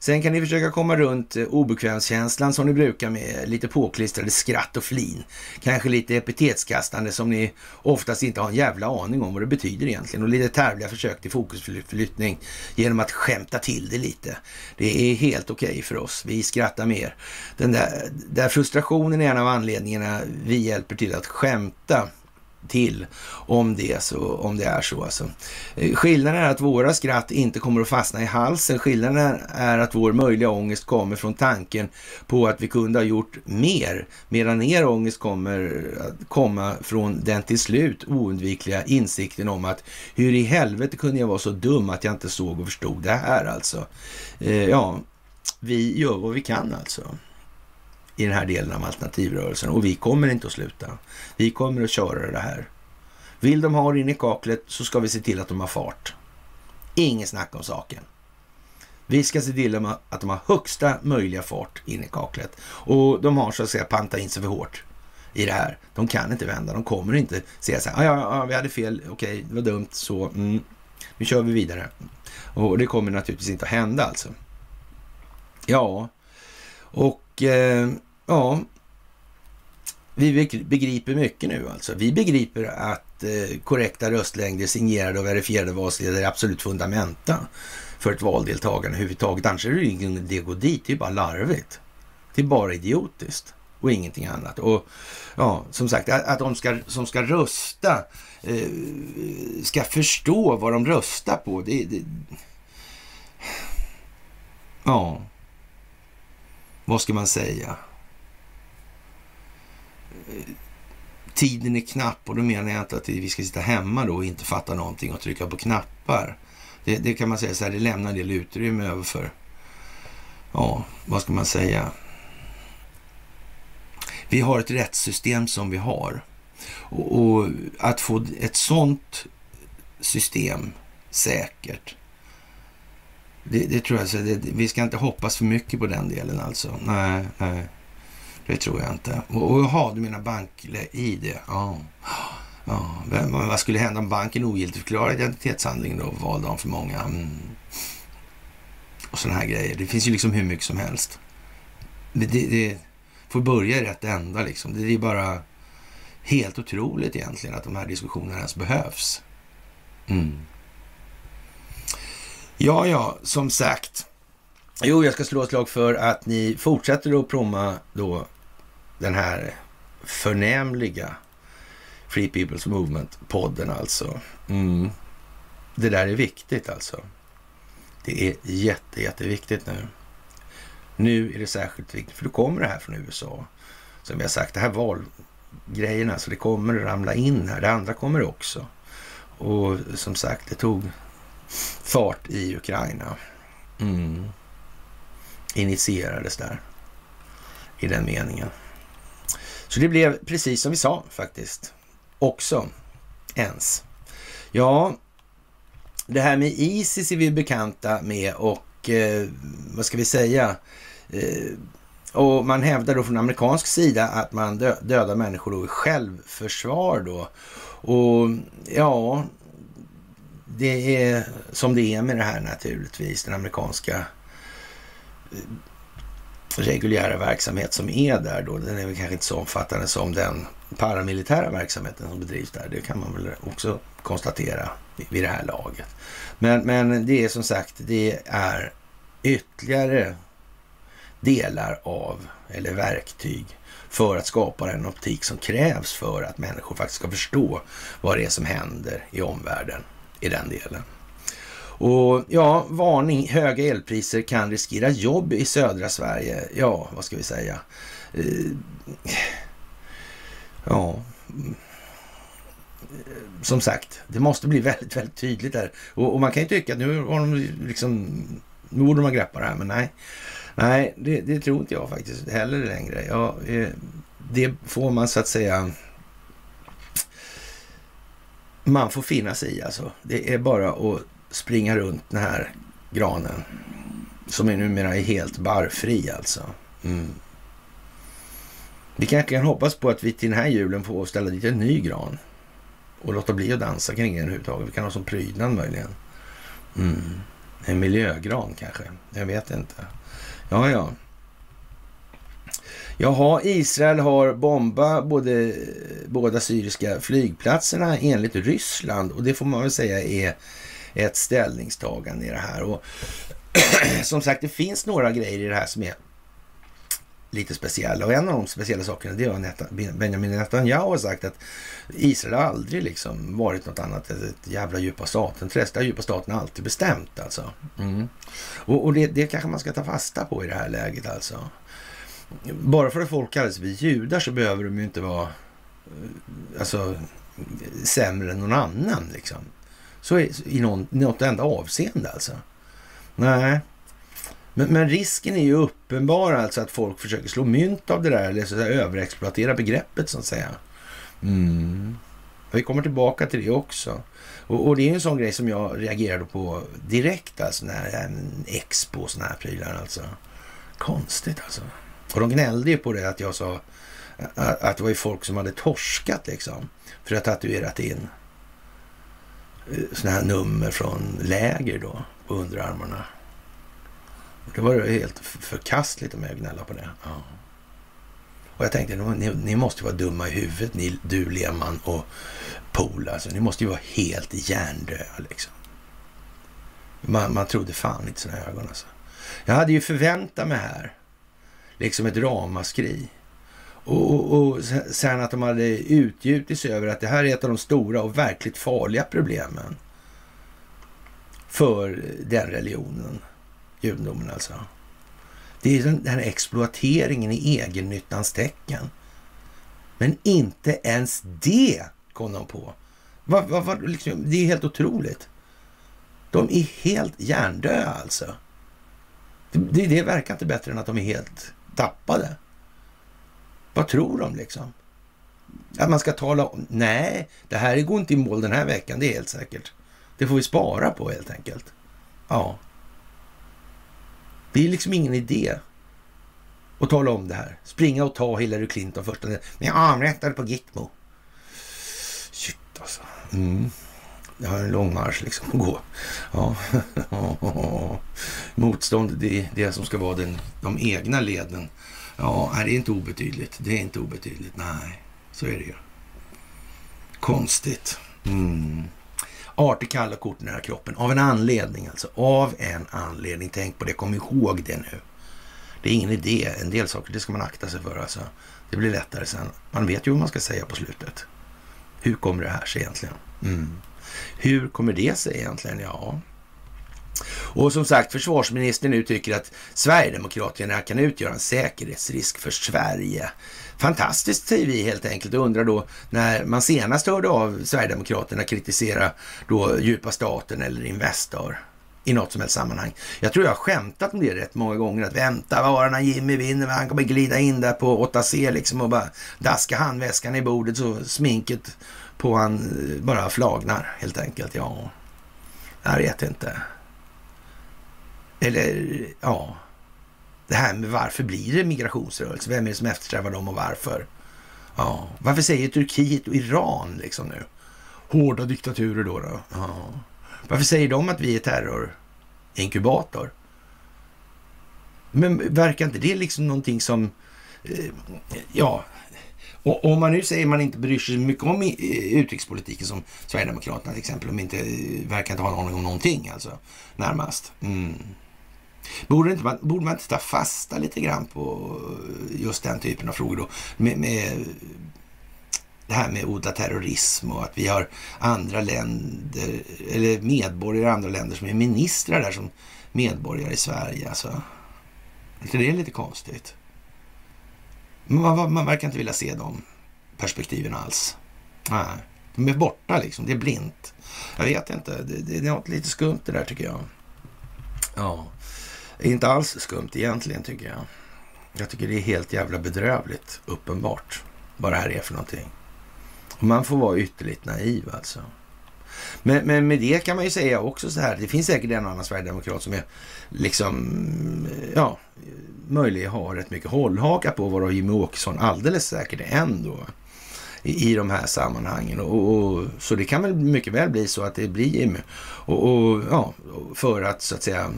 Sen kan ni försöka komma runt eh, obekvämskänslan som ni brukar med lite påklistrade skratt och flin. Kanske lite epitetskastande som ni oftast inte har en jävla aning om vad det betyder egentligen och lite tävliga försök till fokusförflyttning genom att skämta till det lite. Det är helt okej okay för oss. Vi skrattar mer. Den där, där frustrationen är en av anledningarna vi hjälper till att skämta till om det, så, om det är så. Alltså. Eh, skillnaden är att våra skratt inte kommer att fastna i halsen. Skillnaden är att vår möjliga ångest kommer från tanken på att vi kunde ha gjort mer, medan er ångest kommer att komma från den till slut oundvikliga insikten om att hur i helvete kunde jag vara så dum att jag inte såg och förstod det här alltså. Eh, ja, vi gör vad vi kan alltså i den här delen av alternativrörelsen och vi kommer inte att sluta. Vi kommer att köra det här. Vill de ha det in i kaklet så ska vi se till att de har fart. Inget snack om saken. Vi ska se till att de har högsta möjliga fart in i kaklet. Och de har så att säga pantat in sig för hårt i det här. De kan inte vända. De kommer inte säga så här, ah, ja, ja, ja, vi hade fel, okej, det var dumt, så mm, nu kör vi vidare. Och det kommer naturligtvis inte att hända alltså. Ja, och eh, Ja, vi begriper mycket nu alltså. Vi begriper att eh, korrekta röstlängder signerade och verifierade valsedlar är absolut fundamenta för ett valdeltagande överhuvudtaget. Annars är det ingen idé att gå dit. Det är bara larvigt. Det är bara idiotiskt och ingenting annat. Och ja, som sagt, att de ska, som ska rösta eh, ska förstå vad de röstar på. Det, det, ja, vad ska man säga? Tiden är knapp och då menar jag inte att vi ska sitta hemma då och inte fatta någonting och trycka på knappar. Det, det kan man säga så här, det lämnar en del utrymme över för, ja, vad ska man säga? Vi har ett rättssystem som vi har. Och, och att få ett sånt system säkert, det, det tror jag, så det, vi ska inte hoppas för mycket på den delen alltså. Nej, nej. Det tror jag inte. Och, jaha, du menar bank-id? Ja. ja. Men vad skulle hända om banken ogiltigförklarar identitetshandlingen då? Valdagen för många? Mm. Och sådana här grejer. Det finns ju liksom hur mycket som helst. Det, det, det får börja i rätt ända liksom. Det är bara helt otroligt egentligen att de här diskussionerna ens behövs. Mm. Ja, ja, som sagt. Jo, jag ska slå ett slag för att ni fortsätter att promma då den här förnämliga Free People's Movement-podden alltså. Mm. Det där är viktigt alltså. Det är jätte, jätteviktigt nu. Nu är det särskilt viktigt, för då kommer det här från USA. Som vi har sagt, det här valgrejerna, så det kommer att ramla in här. Det andra kommer också. Och som sagt, det tog fart i Ukraina. Mm. Initierades där, i den meningen. Så det blev precis som vi sa faktiskt. Också ens. Ja, det här med Isis är vi bekanta med och eh, vad ska vi säga? Eh, och man hävdar då från amerikansk sida att man dö dödar människor då i självförsvar då. Och ja, det är som det är med det här naturligtvis, den amerikanska eh, reguljära verksamhet som är där då, den är väl kanske inte så omfattande som den paramilitära verksamheten som bedrivs där. Det kan man väl också konstatera vid det här laget. Men, men det är som sagt, det är ytterligare delar av, eller verktyg, för att skapa den optik som krävs för att människor faktiskt ska förstå vad det är som händer i omvärlden i den delen. Och ja, varning, höga elpriser kan riskera jobb i södra Sverige. Ja, vad ska vi säga? Eh, ja, som sagt, det måste bli väldigt, väldigt tydligt där. Och, och man kan ju tycka att nu har de liksom, nu borde man greppa det här, men nej. Nej, det, det tror inte jag faktiskt heller längre. Ja, eh, det får man så att säga man får finna sig i alltså. Det är bara att springa runt den här granen som är numera är helt barrfri alltså. Mm. Vi kanske kan hoppas på att vi till den här julen får ställa dit en ny gran och låta bli att dansa kring den överhuvudtaget. Vi kan ha som prydnad möjligen. Mm. En miljögran kanske. Jag vet inte. Ja, ja. Jaha, Israel har bombat både, båda syriska flygplatserna enligt Ryssland och det får man väl säga är ett ställningstagande i det här. Och som sagt, det finns några grejer i det här som är lite speciella. Och en av de speciella sakerna det är att Benjamin Netanyahu har sagt att Israel har aldrig liksom varit något annat än ett jävla djupa staten. Det har djupa staten alltid bestämt alltså. Mm. Och, och det, det kanske man ska ta fasta på i det här läget alltså. Bara för att folk kallas för judar så behöver de ju inte vara eh, alltså, sämre än någon annan liksom. Så är, i någon, något enda avseende alltså. Nej, men, men, risken är ju uppenbar alltså att folk försöker slå mynt av det där eller så att säga, överexploatera begreppet så att säga. Mm. Vi kommer tillbaka till det också. Och, och, det är en sån grej som jag reagerade på direkt alltså när en expo och såna här prylar alltså. Konstigt alltså. Och de gnällde ju på det att jag sa att, att det var ju folk som hade torskat liksom. För att tatuerat in sådana såna här nummer från läger då på underarmarna. Det var helt förkastligt om jag gnälla på det. Ja. Och jag tänkte, ni, ni, måste vara dumma i huvudet, ni, du Lehmann och Pol. Alltså, ni måste ju vara helt hjärndöda liksom. Man, man trodde fan inte sina ögon alltså. Jag hade ju förväntat mig här, liksom ett ramaskri. Och, och, och sen att de hade utgjutit sig över att det här är ett av de stora och verkligt farliga problemen för den religionen judendomen alltså. Det är den här exploateringen i egennyttans tecken. Men inte ens det kom de på. Va, va, va, liksom, det är helt otroligt. De är helt hjärndöda alltså. Det, det, det verkar inte bättre än att de är helt tappade. Vad tror de liksom? Att man ska tala om... Nej, det här går inte i mål den här veckan, det är helt säkert. Det får vi spara på helt enkelt. Ja. Det är liksom ingen idé att tala om det här. Springa och ta Hillary Clinton första Men jag avrättade på Gitmo. Shit alltså. Mm. Jag har en lång marsch liksom att gå. Ja. Motstånd, det är det som ska vara den, de egna leden. Ja, det är inte obetydligt. Det är inte obetydligt. Nej, så är det ju. Konstigt. Mm. Artig kalla kort nära kroppen. Av en anledning alltså. Av en anledning. Tänk på det. Kom ihåg det nu. Det är ingen idé. En del saker det ska man akta sig för. Alltså. Det blir lättare sen. Man vet ju vad man ska säga på slutet. Hur kommer det här sig egentligen? Mm. Hur kommer det sig egentligen? Ja, och som sagt, försvarsministern nu tycker att Sverigedemokraterna kan utgöra en säkerhetsrisk för Sverige. Fantastiskt säger vi helt enkelt och undrar då när man senast hörde av Sverigedemokraterna kritisera då djupa staten eller Investor i något som helst sammanhang. Jag tror jag har skämtat om det rätt många gånger att vänta, vad var när Jimmy vinner? Han kommer glida in där på 8C liksom och bara daska handväskan i bordet så sminket på han eh, bara flagnar helt enkelt. Ja, jag vet inte. Eller ja, det här med varför blir det migrationsrörelse? Vem är det som eftersträvar dem och varför? Ja, varför säger Turkiet och Iran liksom nu? Hårda diktaturer då. då? Ja. Varför säger de att vi är terrorinkubator? Men verkar inte det liksom någonting som, eh, ja, och om man nu säger att man inte bryr sig mycket om utrikespolitiken som Sverigedemokraterna till exempel, de inte eh, verkar inte ha en aning om någonting alltså, närmast. Mm. Borde, inte man, borde man inte ta fasta lite grann på just den typen av frågor då? Med, med det här med odla terrorism och att vi har andra länder, eller medborgare i andra länder som är ministrar där som medborgare i Sverige. Alltså. Är lite konstigt? Man, man verkar inte vilja se de perspektiven alls. Nej, de är borta liksom. Det är blint. Jag vet inte. Det, det, det är något lite skumt det där tycker jag. Ja, inte alls skumt egentligen tycker jag. Jag tycker det är helt jävla bedrövligt, uppenbart, vad det här är för någonting. Och man får vara ytterligt naiv alltså. Men, men med det kan man ju säga också så här, det finns säkert en och annan sverigedemokrat som är liksom, ja, möjligen har rätt mycket hållhaka på varav Jimmie Åkesson alldeles säkert är en då i, i de här sammanhangen. Och, och, så det kan väl mycket väl bli så att det blir Jimmy. Och, och, ja, för att så att säga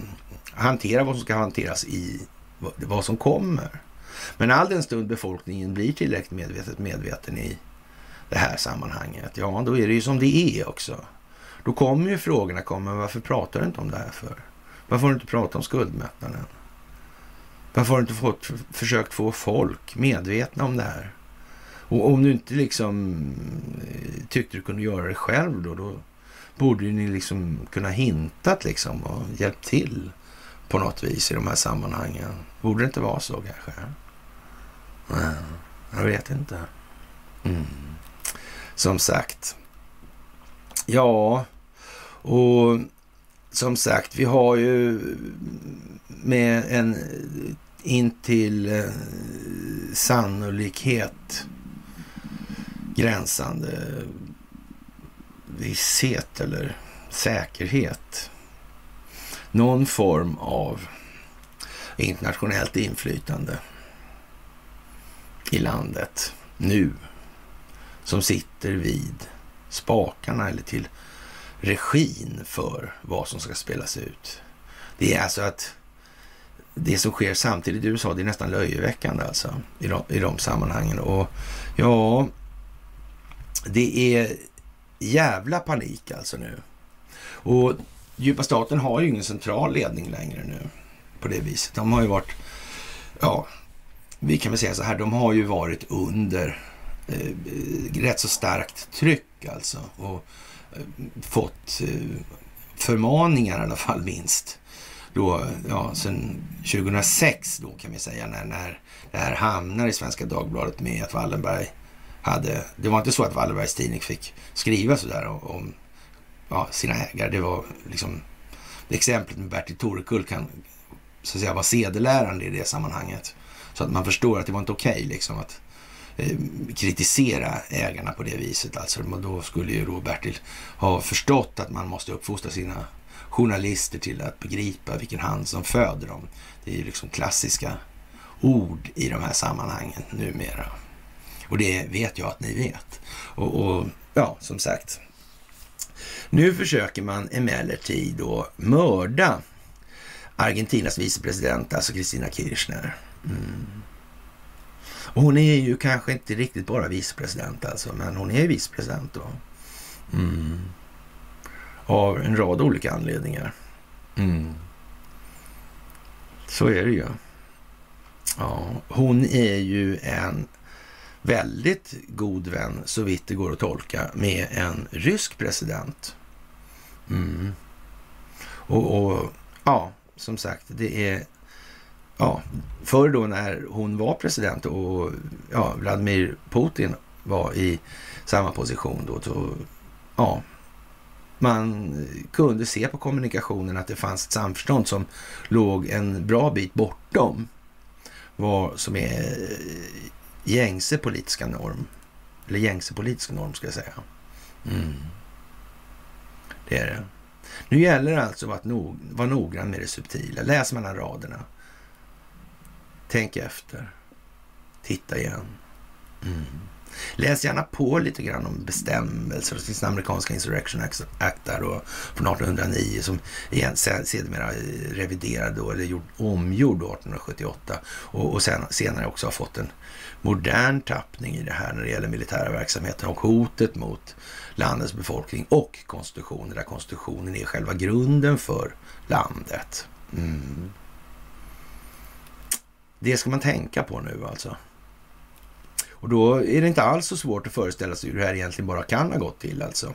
hantera vad som ska hanteras i vad, som kommer. Men all den stund befolkningen blir tillräckligt medvetet medveten i det här sammanhanget, ja då är det ju som det är också. Då kommer ju frågorna komma, varför pratar du inte om det här för? Varför har du inte pratat om skuldmättnaden? Varför har du inte fått, försökt få folk medvetna om det här? Och om du inte liksom eh, tyckte du kunde göra det själv då, då borde ni liksom kunna hintat liksom och hjälpt till på något vis i de här sammanhangen. Borde det inte vara så kanske? Nej, jag vet inte. Mm. Som sagt. Ja, och som sagt, vi har ju med en intill eh, sannolikhet gränsande visshet eller säkerhet. Någon form av internationellt inflytande i landet nu som sitter vid spakarna eller till regin för vad som ska spelas ut. Det är alltså att det som sker samtidigt i USA, det är nästan löjeväckande alltså i de, i de sammanhangen. Och ja, det är jävla panik alltså nu. Och djupa staten har ju ingen central ledning längre nu på det viset. De har ju varit, ja, vi kan väl säga så här, de har ju varit under eh, rätt så starkt tryck alltså. Och eh, fått eh, förmaningar i alla fall minst. Då, ja, sen 2006 då kan vi säga när, när det här hamnar i Svenska Dagbladet med att Wallenberg hade... Det var inte så att Wallenbergs tidning fick skriva sådär om, om ja, sina ägare. Det var liksom... Exemplet med Bertil Torekull kan så att säga vara sedelärande i det sammanhanget. Så att man förstår att det var inte okej okay, liksom att eh, kritisera ägarna på det viset. Alltså, då skulle ju då Bertil ha förstått att man måste uppfostra sina journalister till att begripa vilken hand som föder dem. Det är ju liksom klassiska ord i de här sammanhangen numera. Och det vet jag att ni vet. Och, och ja, som sagt. Nu försöker man emellertid då mörda Argentinas vicepresident, alltså Kristina Kirchner. Mm. Och hon är ju kanske inte riktigt bara vicepresident alltså, men hon är vicepresident då. Mm. Av en rad olika anledningar. Mm. Så är det ju. Ja, hon är ju en väldigt god vän, så vitt det går att tolka, med en rysk president. Mm. Och, och, ja, som sagt, det är... Ja, förr då när hon var president och ja, Vladimir Putin var i samma position då, så ja, man kunde se på kommunikationen att det fanns ett samförstånd som låg en bra bit bortom vad som är gängse politiska norm. Eller gängse politiska norm ska jag säga. Mm. Det är det. Nu gäller det alltså att no vara noggrann med det subtila. Läs mellan raderna. Tänk efter. Titta igen. Mm. Läs gärna på lite grann om bestämmelser. Det finns den amerikanska Insurrection Act där då, från 1809 som igen, sedermera eh, reviderad då, eller gjord, omgjord 1878 och, och sen, senare också har fått en modern tappning i det här när det gäller militära verksamheten och hotet mot landets befolkning och konstitutionen, där konstitutionen är själva grunden för landet. Mm. Det ska man tänka på nu alltså. Och då är det inte alls så svårt att föreställa sig hur det här egentligen bara kan ha gått till alltså.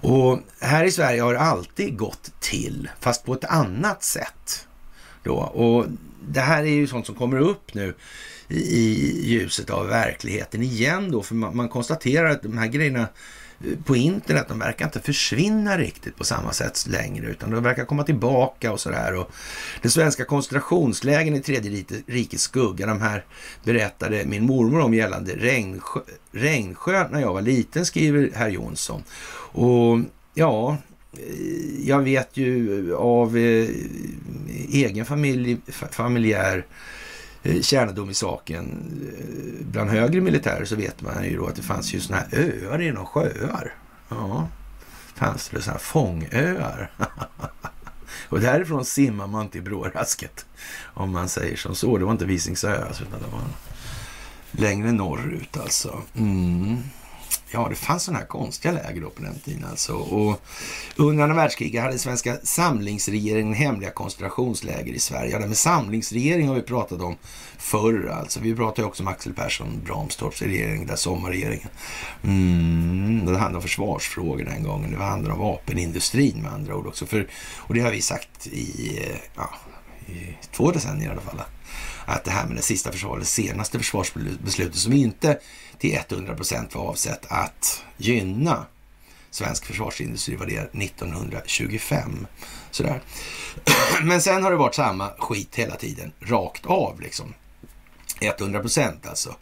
Och här i Sverige har det alltid gått till, fast på ett annat sätt. Då. Och det här är ju sånt som kommer upp nu i ljuset av verkligheten igen då, för man, man konstaterar att de här grejerna på internet, de verkar inte försvinna riktigt på samma sätt längre, utan de verkar komma tillbaka och sådär. Det svenska koncentrationslägen i tredje rikets skugga, de här berättade min mormor om gällande Regnsjö, Regnsjö när jag var liten, skriver herr Jonsson. Och ja, eh, jag vet ju av eh, egen familj, familjär Eh, Eh, kännedom i saken eh, bland högre militärer så vet man ju då att det fanns ju sådana här öar inom sjöar. Ja, fanns det sådana här fångöar. och därifrån simmar man till Brårasket. Om man säger som så. Det var inte Visingsö alltså, utan det var längre norrut alltså. Mm. Ja, det fanns sådana här konstiga läger då på den tiden alltså. Och under andra världskriget hade svenska samlingsregeringen hemliga koncentrationsläger i Sverige. Ja, det med samlingsregering har vi pratat om förr alltså. Vi pratade också om Axel Persson Bramstorps regering, där sommarregeringen. Mm, det handlade om försvarsfrågor den gången. Det handlade om vapenindustrin med andra ord också. För, och det har vi sagt i, ja, i två decennier i alla fall. Att det här med det sista försvaret, det senaste försvarsbeslutet som inte till 100 procent var avsett att gynna svensk försvarsindustri var det 1925. Sådär. Men sen har det varit samma skit hela tiden, rakt av liksom. 100 procent alltså.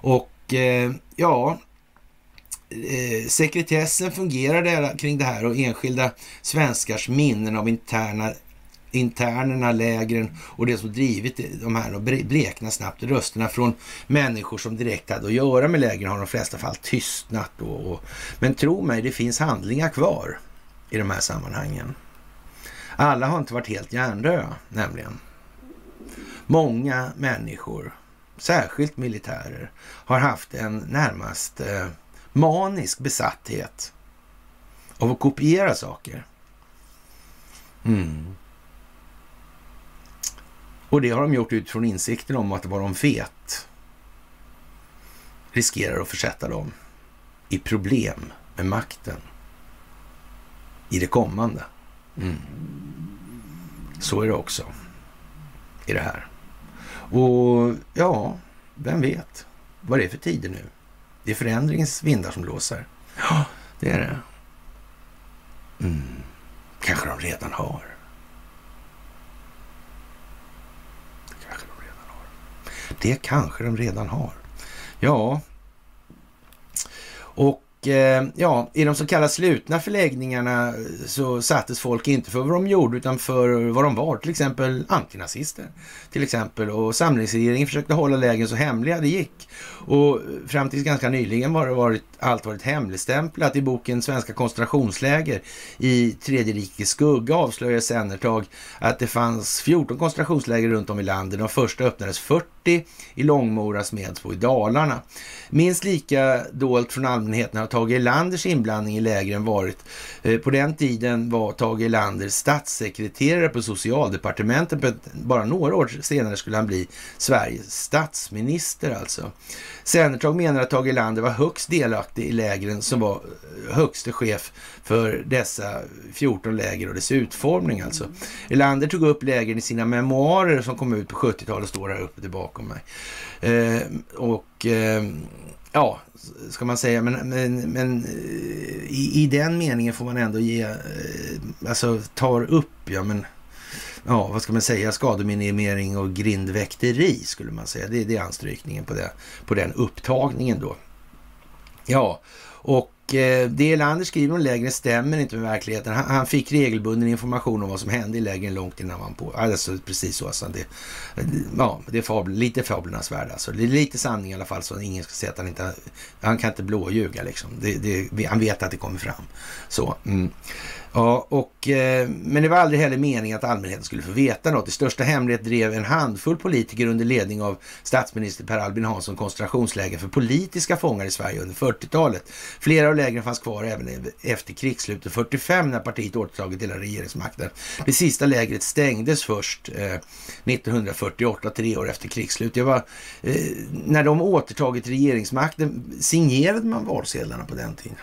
Och eh, ja, eh, sekretessen fungerar kring det här och enskilda svenskars minnen av interna internerna, lägren och det som drivit de här och bleknar snabbt. Rösterna från människor som direkt hade att göra med lägren har de flesta fall tystnat. Då, och, men tro mig, det finns handlingar kvar i de här sammanhangen. Alla har inte varit helt hjärndöda, nämligen. Många människor, särskilt militärer, har haft en närmast eh, manisk besatthet av att kopiera saker. Mm. Och det har de gjort utifrån insikten om att vad de vet riskerar att försätta dem i problem med makten i det kommande. Mm. Så är det också i det här. Och ja, vem vet vad det är för tider nu? Det är förändringens vindar som blåser. Ja, det är det. Mm. Kanske de redan har. Det kanske de redan har. Ja, och Eh, ja, i de så kallade slutna förläggningarna eh, så sattes folk inte för vad de gjorde utan för vad de var, till exempel antinazister. Till exempel. Och samlingsregeringen försökte hålla lägren så hemliga det gick. Och fram tills ganska nyligen har varit, allt varit hemligstämplat. I boken Svenska koncentrationsläger i Tredje rikets skugga avslöjar Sennertag att det fanns 14 koncentrationsläger runt om i landet. De första öppnades 40 i Långmora, Smedsbo i Dalarna. Minst lika dolt från allmänheten har Tage Erlanders inblandning i lägren varit. Eh, på den tiden var Tage Erlander statssekreterare på socialdepartementet. Bara några år senare skulle han bli Sveriges statsminister alltså. Sennertag menar att Tage Erlander var högst delaktig i lägren som var eh, högste chef för dessa 14 läger och dess utformning alltså. Erlander tog upp lägren i sina memoarer som kom ut på 70-talet, står här uppe bakom mig. Eh, och eh, ja, ska man säga, men, men, men eh, i, i, den meningen får man ändå ge, eh, alltså tar upp, ja men, ja vad ska man säga, skademinimering och grindväkteri skulle man säga. Det, det är anstrykningen på, det, på den upptagningen då. Ja, och Eh, det Erlander skriver om lägren stämmer inte med verkligheten. Han, fick regelbunden information om vad som hände i lägren långt innan han på. Alltså precis så. Alltså, det, eh, ja, det är fabel, lite fablernas värld. Alltså. Det är lite sanning i alla fall så ingen ska säga att han inte... Han kan inte blåljuga liksom. Det, det, han vet att det kommer fram. Så. Mm. Ja, och, eh, men det var aldrig heller meningen att allmänheten skulle få veta något. I största hemlighet drev en handfull politiker under ledning av statsminister Per Albin Hansson koncentrationsläger för politiska fångar i Sverige under 40-talet. Flera av lägren fanns kvar även efter krigsslutet 45 när partiet återtagit hela regeringsmakten. Det sista lägret stängdes först eh, 1948, tre år efter krigsslutet. Eh, när de återtagit regeringsmakten signerade man valsedlarna på den tiden.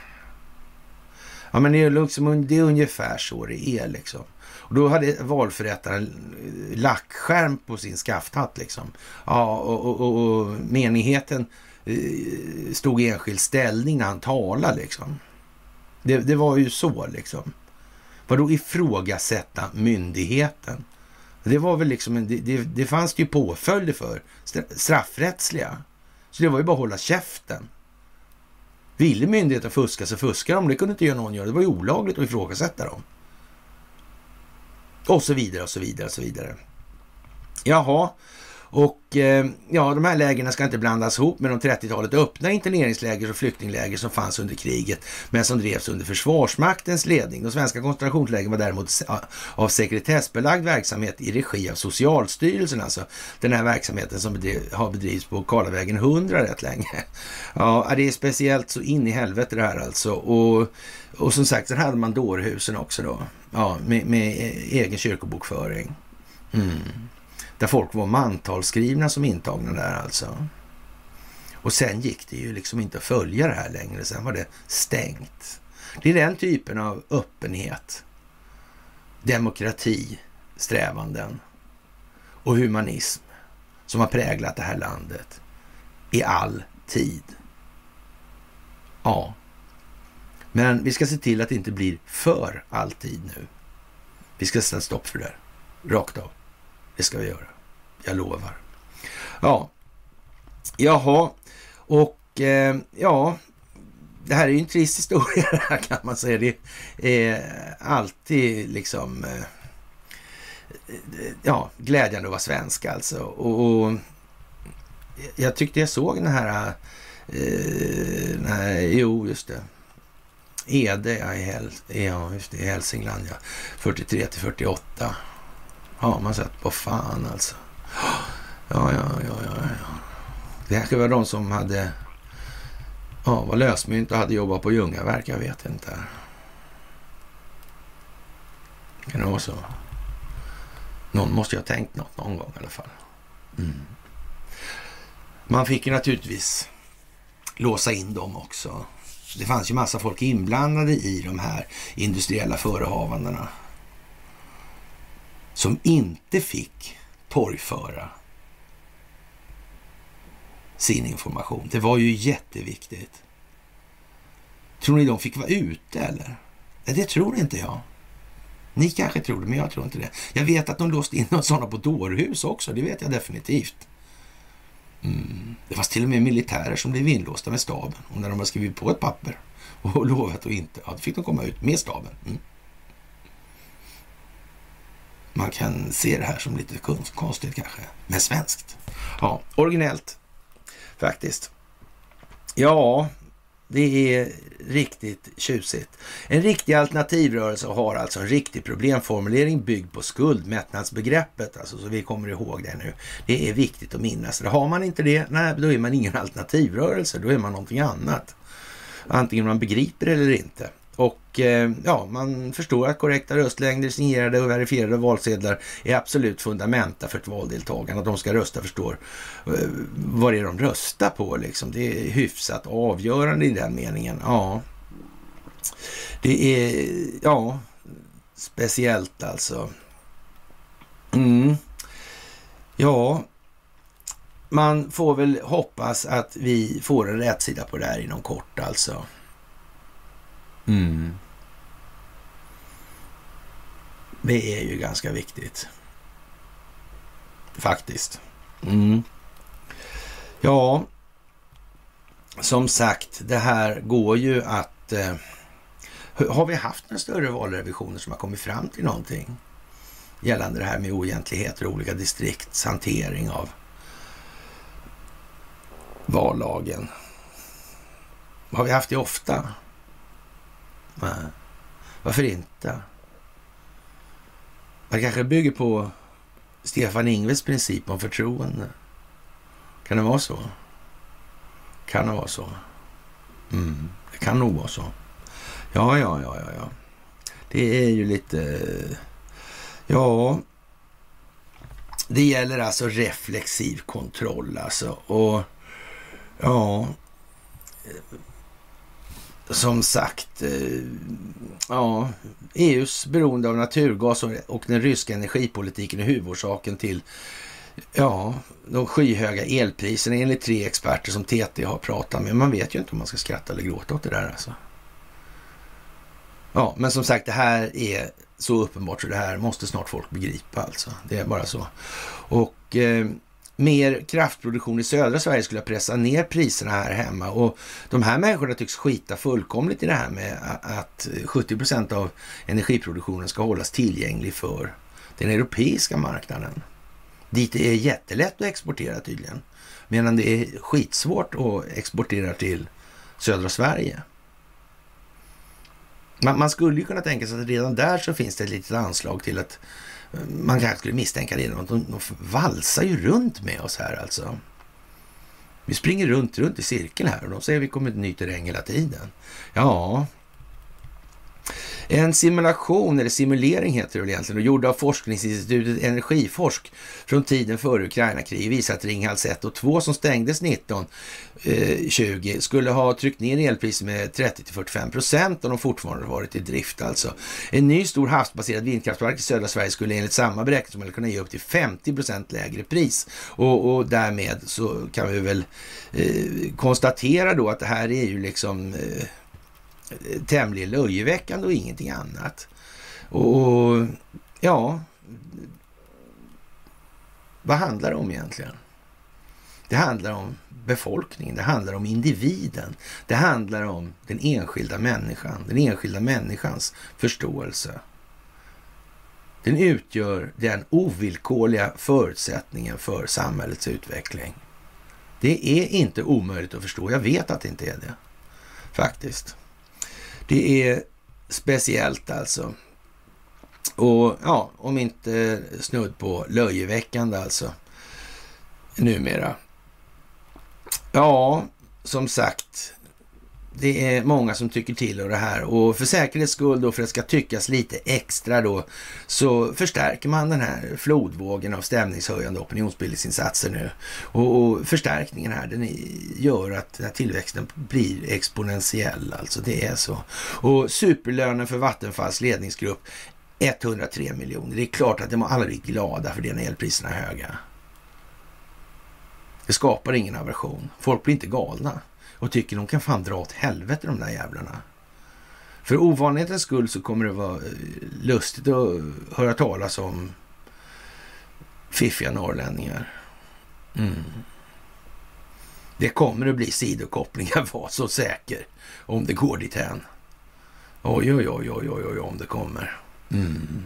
Ja, men det är, liksom, det är ungefär så det är liksom. Och då hade valförrättaren eh, lackskärm på sin skafthatt liksom. Ja, och, och, och, och menigheten eh, stod i enskild ställning när han talade liksom. Det, det var ju så liksom. Vadå ifrågasätta myndigheten? Det var väl liksom, det, det, det fanns ju påföljder för, straffrättsliga. Så det var ju bara att hålla käften. Ville myndigheten fuska så fuskade de, det kunde inte göra någon göra. Det var ju olagligt att ifrågasätta dem. Och så vidare och så vidare och så vidare. Jaha, och eh, ja, de här lägren ska inte blandas ihop med de 30-talet öppna interneringsläger och flyktingläger som fanns under kriget, men som drevs under Försvarsmaktens ledning. De svenska koncentrationslägren var däremot av sekretessbelagd verksamhet i regi av Socialstyrelsen, alltså den här verksamheten som bedriv, har bedrivits på Karlavägen 100 rätt länge. Ja, det är speciellt så in i helvete det här alltså. Och, och som sagt, så hade man dårhusen också då, ja, med, med eh, egen kyrkobokföring. Mm. Där folk var mantalsskrivna som intagna där alltså. Och sen gick det ju liksom inte att följa det här längre. Sen var det stängt. Det är den typen av öppenhet, demokrati, strävanden och humanism som har präglat det här landet i all tid. Ja, men vi ska se till att det inte blir för alltid nu. Vi ska sätta stopp för det där, rakt av. Det ska vi göra. Jag lovar. Ja, jaha, och eh, ja, det här är ju en trist historia kan man säga. Det är alltid liksom eh, ja, glädjande att vara svensk alltså. Och, och jag tyckte jag såg den här, eh, nej, jo just det, Ede ja, i, Hel ja, just det, i Hälsingland ja, 43 till 48. Har man sett på fan alltså. Ja, ja, ja, ja. ja. Det kanske var de som hade, ja, var lösmynt och hade jobbat på Ljungaverk. Jag vet inte. Kan det vara så? Någon måste ju ha tänkt något någon gång i alla fall. Mm. Man fick ju naturligtvis låsa in dem också. Det fanns ju massa folk inblandade i de här industriella förehavandena som inte fick torgföra sin information. Det var ju jätteviktigt. Tror ni de fick vara ute eller? Det tror inte jag. Ni kanske tror det, men jag tror inte det. Jag vet att de låste in sådana på dårhus också, det vet jag definitivt. Mm. Det fanns till och med militärer som blev inlåsta med staben. Och när de hade skrivit på ett papper och lovat att inte, ja, då fick de komma ut med staben. Mm man kan se det här som lite konstigt kanske, men svenskt. Ja, originellt faktiskt. Ja, det är riktigt tjusigt. En riktig alternativrörelse har alltså en riktig problemformulering byggd på skuldmättnadsbegreppet, alltså så vi kommer ihåg det nu. Det är viktigt att minnas. Har man inte det, nej, då är man ingen alternativrörelse, då är man någonting annat. Antingen man begriper det eller inte. Och eh, ja, man förstår att korrekta röstlängder, signerade och verifierade valsedlar är absolut fundamenta för ett valdeltagande. Att de ska rösta förstår eh, vad det är de röstar på liksom. Det är hyfsat avgörande i den meningen. Ja, det är, ja, speciellt alltså. Mm. Ja, man får väl hoppas att vi får en rätsida på det här inom kort alltså. Mm. Det är ju ganska viktigt. Faktiskt. Mm. Ja, som sagt, det här går ju att... Eh, har vi haft några större valrevisioner som har kommit fram till någonting gällande det här med oegentligheter och olika distrikts hantering av vallagen? Har vi haft det ofta? Nej. Varför inte? Det kanske bygger på Stefan Ingves princip om förtroende. Kan det vara så? Kan det vara så? Mm, det kan nog vara så. Ja, ja, ja, ja, ja. Det är ju lite... Ja, det gäller alltså reflexiv kontroll alltså. Och ja, som sagt, eh, ja, EUs beroende av naturgas och den ryska energipolitiken är huvudorsaken till ja, de skyhöga elpriserna enligt tre experter som TT har pratat med. Man vet ju inte om man ska skratta eller gråta åt det där alltså. Ja, men som sagt, det här är så uppenbart så det här måste snart folk begripa alltså. Det är bara så. Och eh, mer kraftproduktion i södra Sverige skulle pressa ner priserna här hemma och de här människorna tycks skita fullkomligt i det här med att 70 procent av energiproduktionen ska hållas tillgänglig för den europeiska marknaden. Dit det är jättelätt att exportera tydligen. Medan det är skitsvårt att exportera till södra Sverige. Man, man skulle ju kunna tänka sig att redan där så finns det ett litet anslag till att man kanske skulle misstänka det. De, de valsar ju runt med oss här alltså. Vi springer runt, runt i cirkel här och de säger att vi kommer till ny terräng hela tiden. Ja, en simulation, eller simulering heter det väl egentligen, och gjord av forskningsinstitutet Energiforsk från tiden före Ukraina-kriget visar att Ringhals 1 och 2 som stängdes 1920 eh, skulle ha tryckt ner elpriset med 30 45 procent om de fortfarande varit i drift alltså. En ny stor havsbaserad vindkraftpark i södra Sverige skulle enligt samma beräkning kunna ge upp till 50 procent lägre pris och, och, därmed så kan vi väl eh, konstatera då att det här är ju liksom eh, tämligen löjeväckande och ingenting annat. Och ja, vad handlar det om egentligen? Det handlar om befolkningen, det handlar om individen. Det handlar om den enskilda människan, den enskilda människans förståelse. Den utgör den ovillkorliga förutsättningen för samhällets utveckling. Det är inte omöjligt att förstå. Jag vet att det inte är det, faktiskt. Det är speciellt alltså. Och ja, om inte snudd på löjeväckande alltså. Numera. Ja, som sagt det är många som tycker till om det här och för säkerhets skull då, för att det ska tyckas lite extra då, så förstärker man den här flodvågen av stämningshöjande opinionsbildningsinsatser nu. Och, och förstärkningen här, den gör att den här tillväxten blir exponentiell, alltså det är så. Och superlönen för Vattenfalls ledningsgrupp 103 miljoner. Det är klart att de alla blir glada för det när elpriserna är höga. Det skapar ingen aversion. Folk blir inte galna och tycker de kan fan dra åt helvete de där jävlarna. För ovanlighetens skull så kommer det vara eh, lustigt att höra talas om fiffiga norrlänningar. Mm. Det kommer att bli sidokopplingar, var så säker, om det går dithän. Oj, oj, oj, oj, oj, oj, om det kommer. Mm.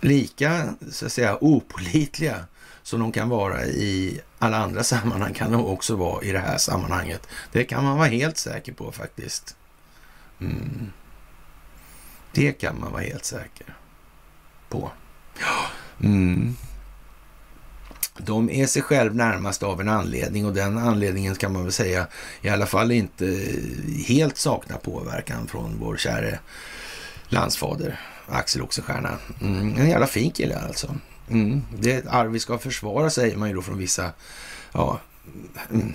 Lika, så att säga, opolitliga som de kan vara i alla andra sammanhang kan nog också vara i det här sammanhanget. Det kan man vara helt säker på faktiskt. Mm. Det kan man vara helt säker på. Mm. De är sig själv närmast av en anledning och den anledningen kan man väl säga i alla fall inte helt saknar påverkan från vår käre landsfader Axel Oxenstierna. Mm, en jävla fin kille alltså. Mm, det är ett arv vi ska försvara säger man ju då från vissa ja, mm,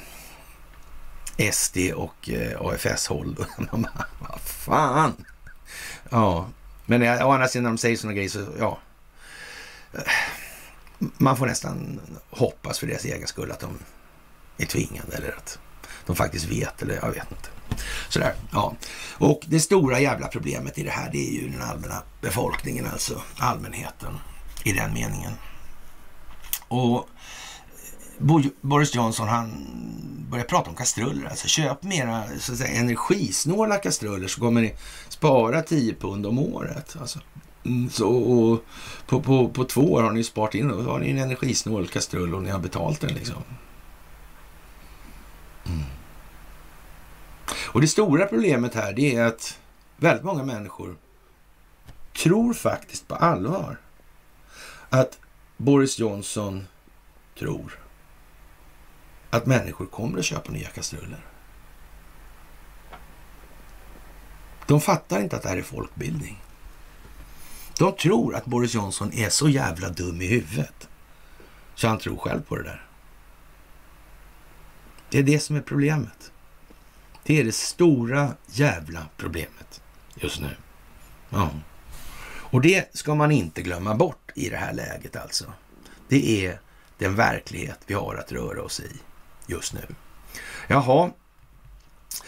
SD och eh, AFS-håll. Vad fan! Ja, men eh, å andra sidan när de säger sådana grejer så ja. Man får nästan hoppas för deras egen skull att de är tvingade eller att de faktiskt vet eller jag vet inte. Sådär, ja. Och det stora jävla problemet i det här det är ju den allmänna befolkningen, alltså allmänheten i den meningen. Och Boris Johnson han börjar prata om kastruller. Alltså köp mera så att säga, energisnåla kastruller så kommer ni spara 10 pund om året. Alltså. Mm, så, och på, på, på två år har ni sparat in och har ni en energisnål kastrull och ni har betalt den. liksom. Mm. Och det stora problemet här det är att väldigt många människor tror faktiskt på allvar att Boris Johnson tror att människor kommer att köpa nya kastruller. De fattar inte att det här är folkbildning. De tror att Boris Johnson är så jävla dum i huvudet så han tror själv på det där. Det är det som är problemet. Det är det stora jävla problemet just nu. Ja. Och det ska man inte glömma bort i det här läget alltså. Det är den verklighet vi har att röra oss i just nu. Jaha,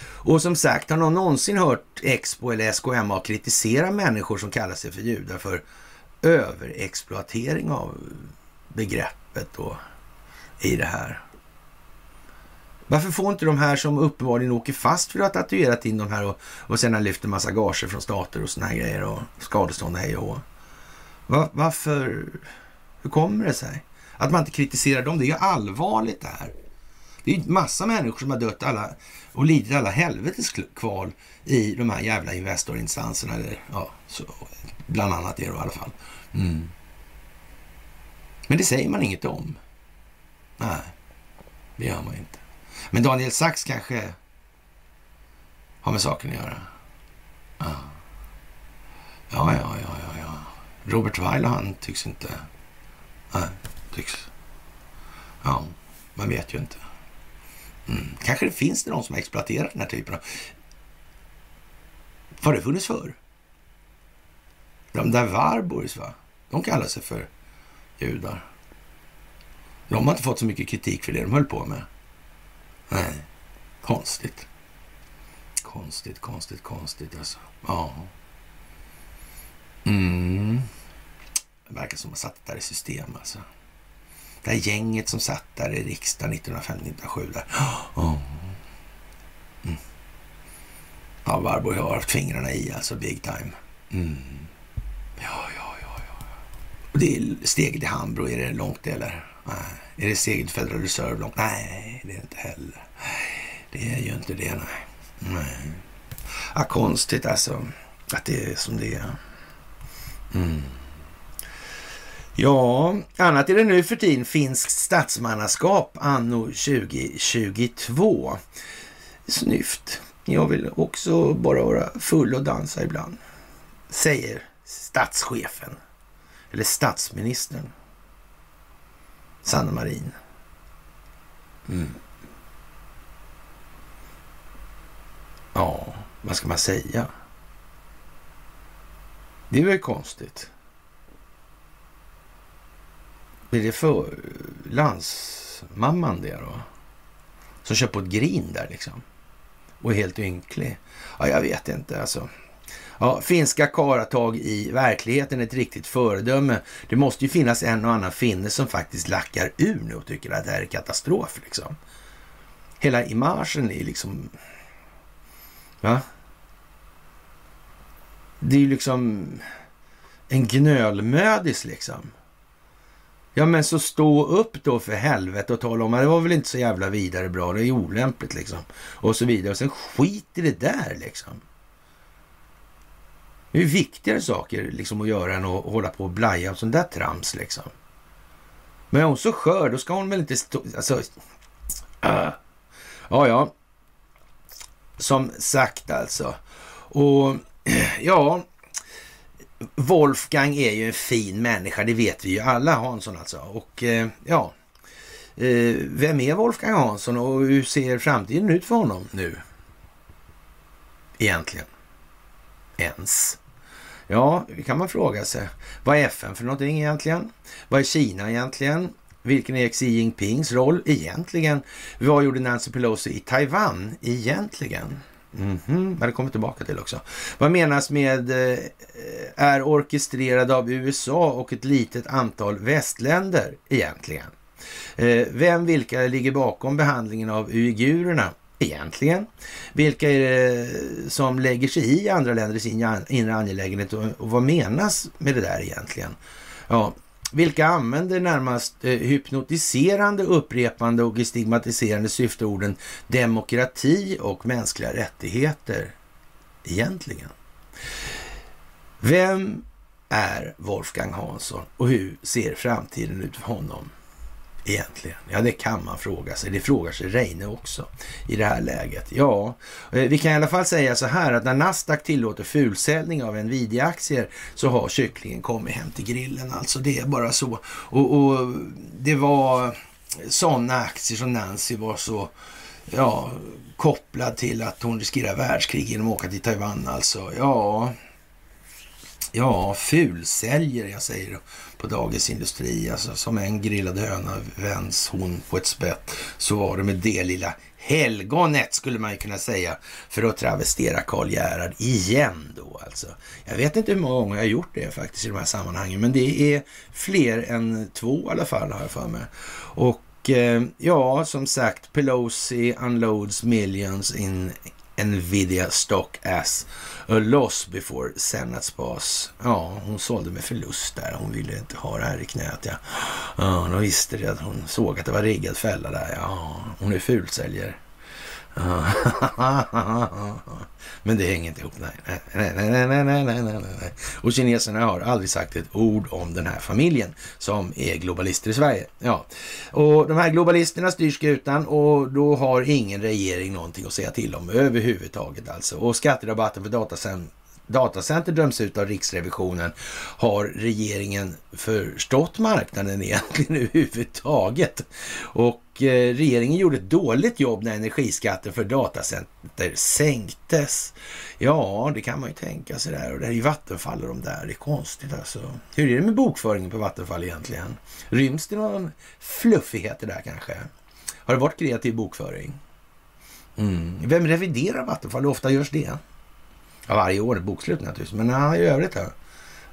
och som sagt, har någon någonsin hört Expo eller SKMA kritisera människor som kallar sig för judar för överexploatering av begreppet då i det här? Varför får inte de här som uppenbarligen åker fast för att ha tatuerat in de här och, och sen har lyft en massa gager från stater och såna här grejer och skadestånd hej och Va, Varför? Hur kommer det sig? Att man inte kritiserar dem, det är ju allvarligt det här. Det är ju massa människor som har dött alla och lidit alla helvetes kval i de här jävla Investorinstanserna. Eller, ja, så, bland annat det då i alla fall. Mm. Men det säger man inget om. Nej, det gör man inte. Men Daniel Sachs kanske har med saken att göra. Ja, ja, ja, ja, ja. Robert Weil han tycks inte... Nej, tycks... Ja, man vet ju inte. Mm. Kanske det finns det någon som har exploaterat den här typen av... Har det funnits förr? De där Warburgs, va? De kallar sig för judar. De har inte fått så mycket kritik för det de höll på med. Nej, konstigt. Konstigt, konstigt, konstigt alltså. Ja. Mm. Det verkar som att de satt där i system alltså. Det här gänget som satt där i riksdagen 1905-1907 där. Oh. Mm. Ja, Warburg har haft fingrarna i alltså, big time. Mm. Ja, ja, ja, ja. Och det är steget i Hambro, är det långt eller? Nej. Är det steget Federal Reserve långt? Nej, det är det inte heller. Det är ju inte det, nej. nej. Ja, konstigt alltså att det är som det är. Mm. Ja, annat är det nu för tiden finskt statsmannaskap anno 2022. Snyft. Jag vill också bara vara full och dansa ibland, säger statschefen eller statsministern Sanna Marin. Mm. Ja, vad ska man säga? Det är väl konstigt. Blir det för landsmamman det då? Som kör på ett grin där liksom. Och är helt ynklig. Ja, jag vet inte alltså. Ja, finska karatag i verkligheten är ett riktigt föredöme. Det måste ju finnas en och annan finne som faktiskt lackar ur nu och tycker att det här är katastrof liksom. Hela imagen är liksom... Va? Det är ju liksom en gnölmödis liksom. Ja, men så stå upp då för helvete och tala om att det var väl inte så jävla vidare bra, det är olämpligt liksom. Och så vidare. Och sen skit i det där liksom. Det är viktigare saker liksom att göra än att hålla på och blaja och sånt där trams liksom. Men är hon så skör, då ska hon väl inte stå... Alltså... Äh. Ja, ja. Som sagt alltså. Och ja, Wolfgang är ju en fin människa, det vet vi ju alla, Hansson alltså. Och eh, ja, eh, vem är Wolfgang Hansson och hur ser framtiden ut för honom nu? Egentligen. Ens. Ja, det kan man fråga sig. Vad är FN för någonting egentligen? Vad är Kina egentligen? Vilken är Xi Jinpings roll egentligen? Vad gjorde Nancy Pelosi i Taiwan egentligen? Mm -hmm. Det kommer tillbaka till också. Vad menas med eh, är orkestrerad av USA och ett litet antal västländer egentligen? Eh, vem, vilka ligger bakom behandlingen av uigurerna egentligen? Vilka är det som lägger sig i andra länders inre angelägenhet och, vad menas med det där egentligen? Ja, vilka använder närmast eh, hypnotiserande, upprepande och stigmatiserande syfteorden demokrati och mänskliga rättigheter egentligen? Vem är Wolfgang Hansson och hur ser framtiden ut för honom egentligen? Ja, det kan man fråga sig. Det frågar sig Reine också i det här läget. Ja, eh, vi kan i alla fall säga så här att när Nasdaq tillåter fulsäljning av Nvidia-aktier så har kycklingen kommit hem till grillen. Alltså det är bara så. Och, och det var sådana aktier som Nancy var så ja, kopplad till att hon riskerar världskrig genom att åka till Taiwan. Alltså, ja, ja, fulsäljer jag säger på Dagens Industri. Alltså som en grillad höna vänds hon på ett spett. Så var det med det lilla helgonet skulle man ju kunna säga för att travestera Karl Gerhard igen då alltså. Jag vet inte hur många gånger jag har gjort det faktiskt i de här sammanhangen, men det är fler än två i alla fall har jag för mig. Och eh, ja, som sagt, Pelosi unloads millions in Nvidia stock as a eh, loss before Senats boss. Ja, hon sålde med förlust där. Hon ville inte ha det här i knät. Ja, ja de visste det. Att hon såg att det var riggad fälla där. Ja, hon är fulsäljer. Men det hänger inte ihop. Nej, nej, nej, nej, nej, nej, nej, nej. Och kineserna har aldrig sagt ett ord om den här familjen som är globalister i Sverige. Ja, och de här globalisterna styr skutan och då har ingen regering någonting att säga till om överhuvudtaget alltså. Och skatterabatten för datacenter datacenter döms ut av Riksrevisionen. Har regeringen förstått marknaden egentligen överhuvudtaget? Och Eh, regeringen gjorde ett dåligt jobb när energiskatten för datacenter sänktes. Ja, det kan man ju tänka sig där. Och det är ju Vattenfall och de där. Det är konstigt alltså. Hur är det med bokföringen på Vattenfall egentligen? Ryms det någon fluffigheter där kanske? Har det varit kreativ bokföring? Mm. Vem reviderar Vattenfall? Hur ofta görs det? Ja, varje år bokslut naturligtvis, men nej, i övrigt då.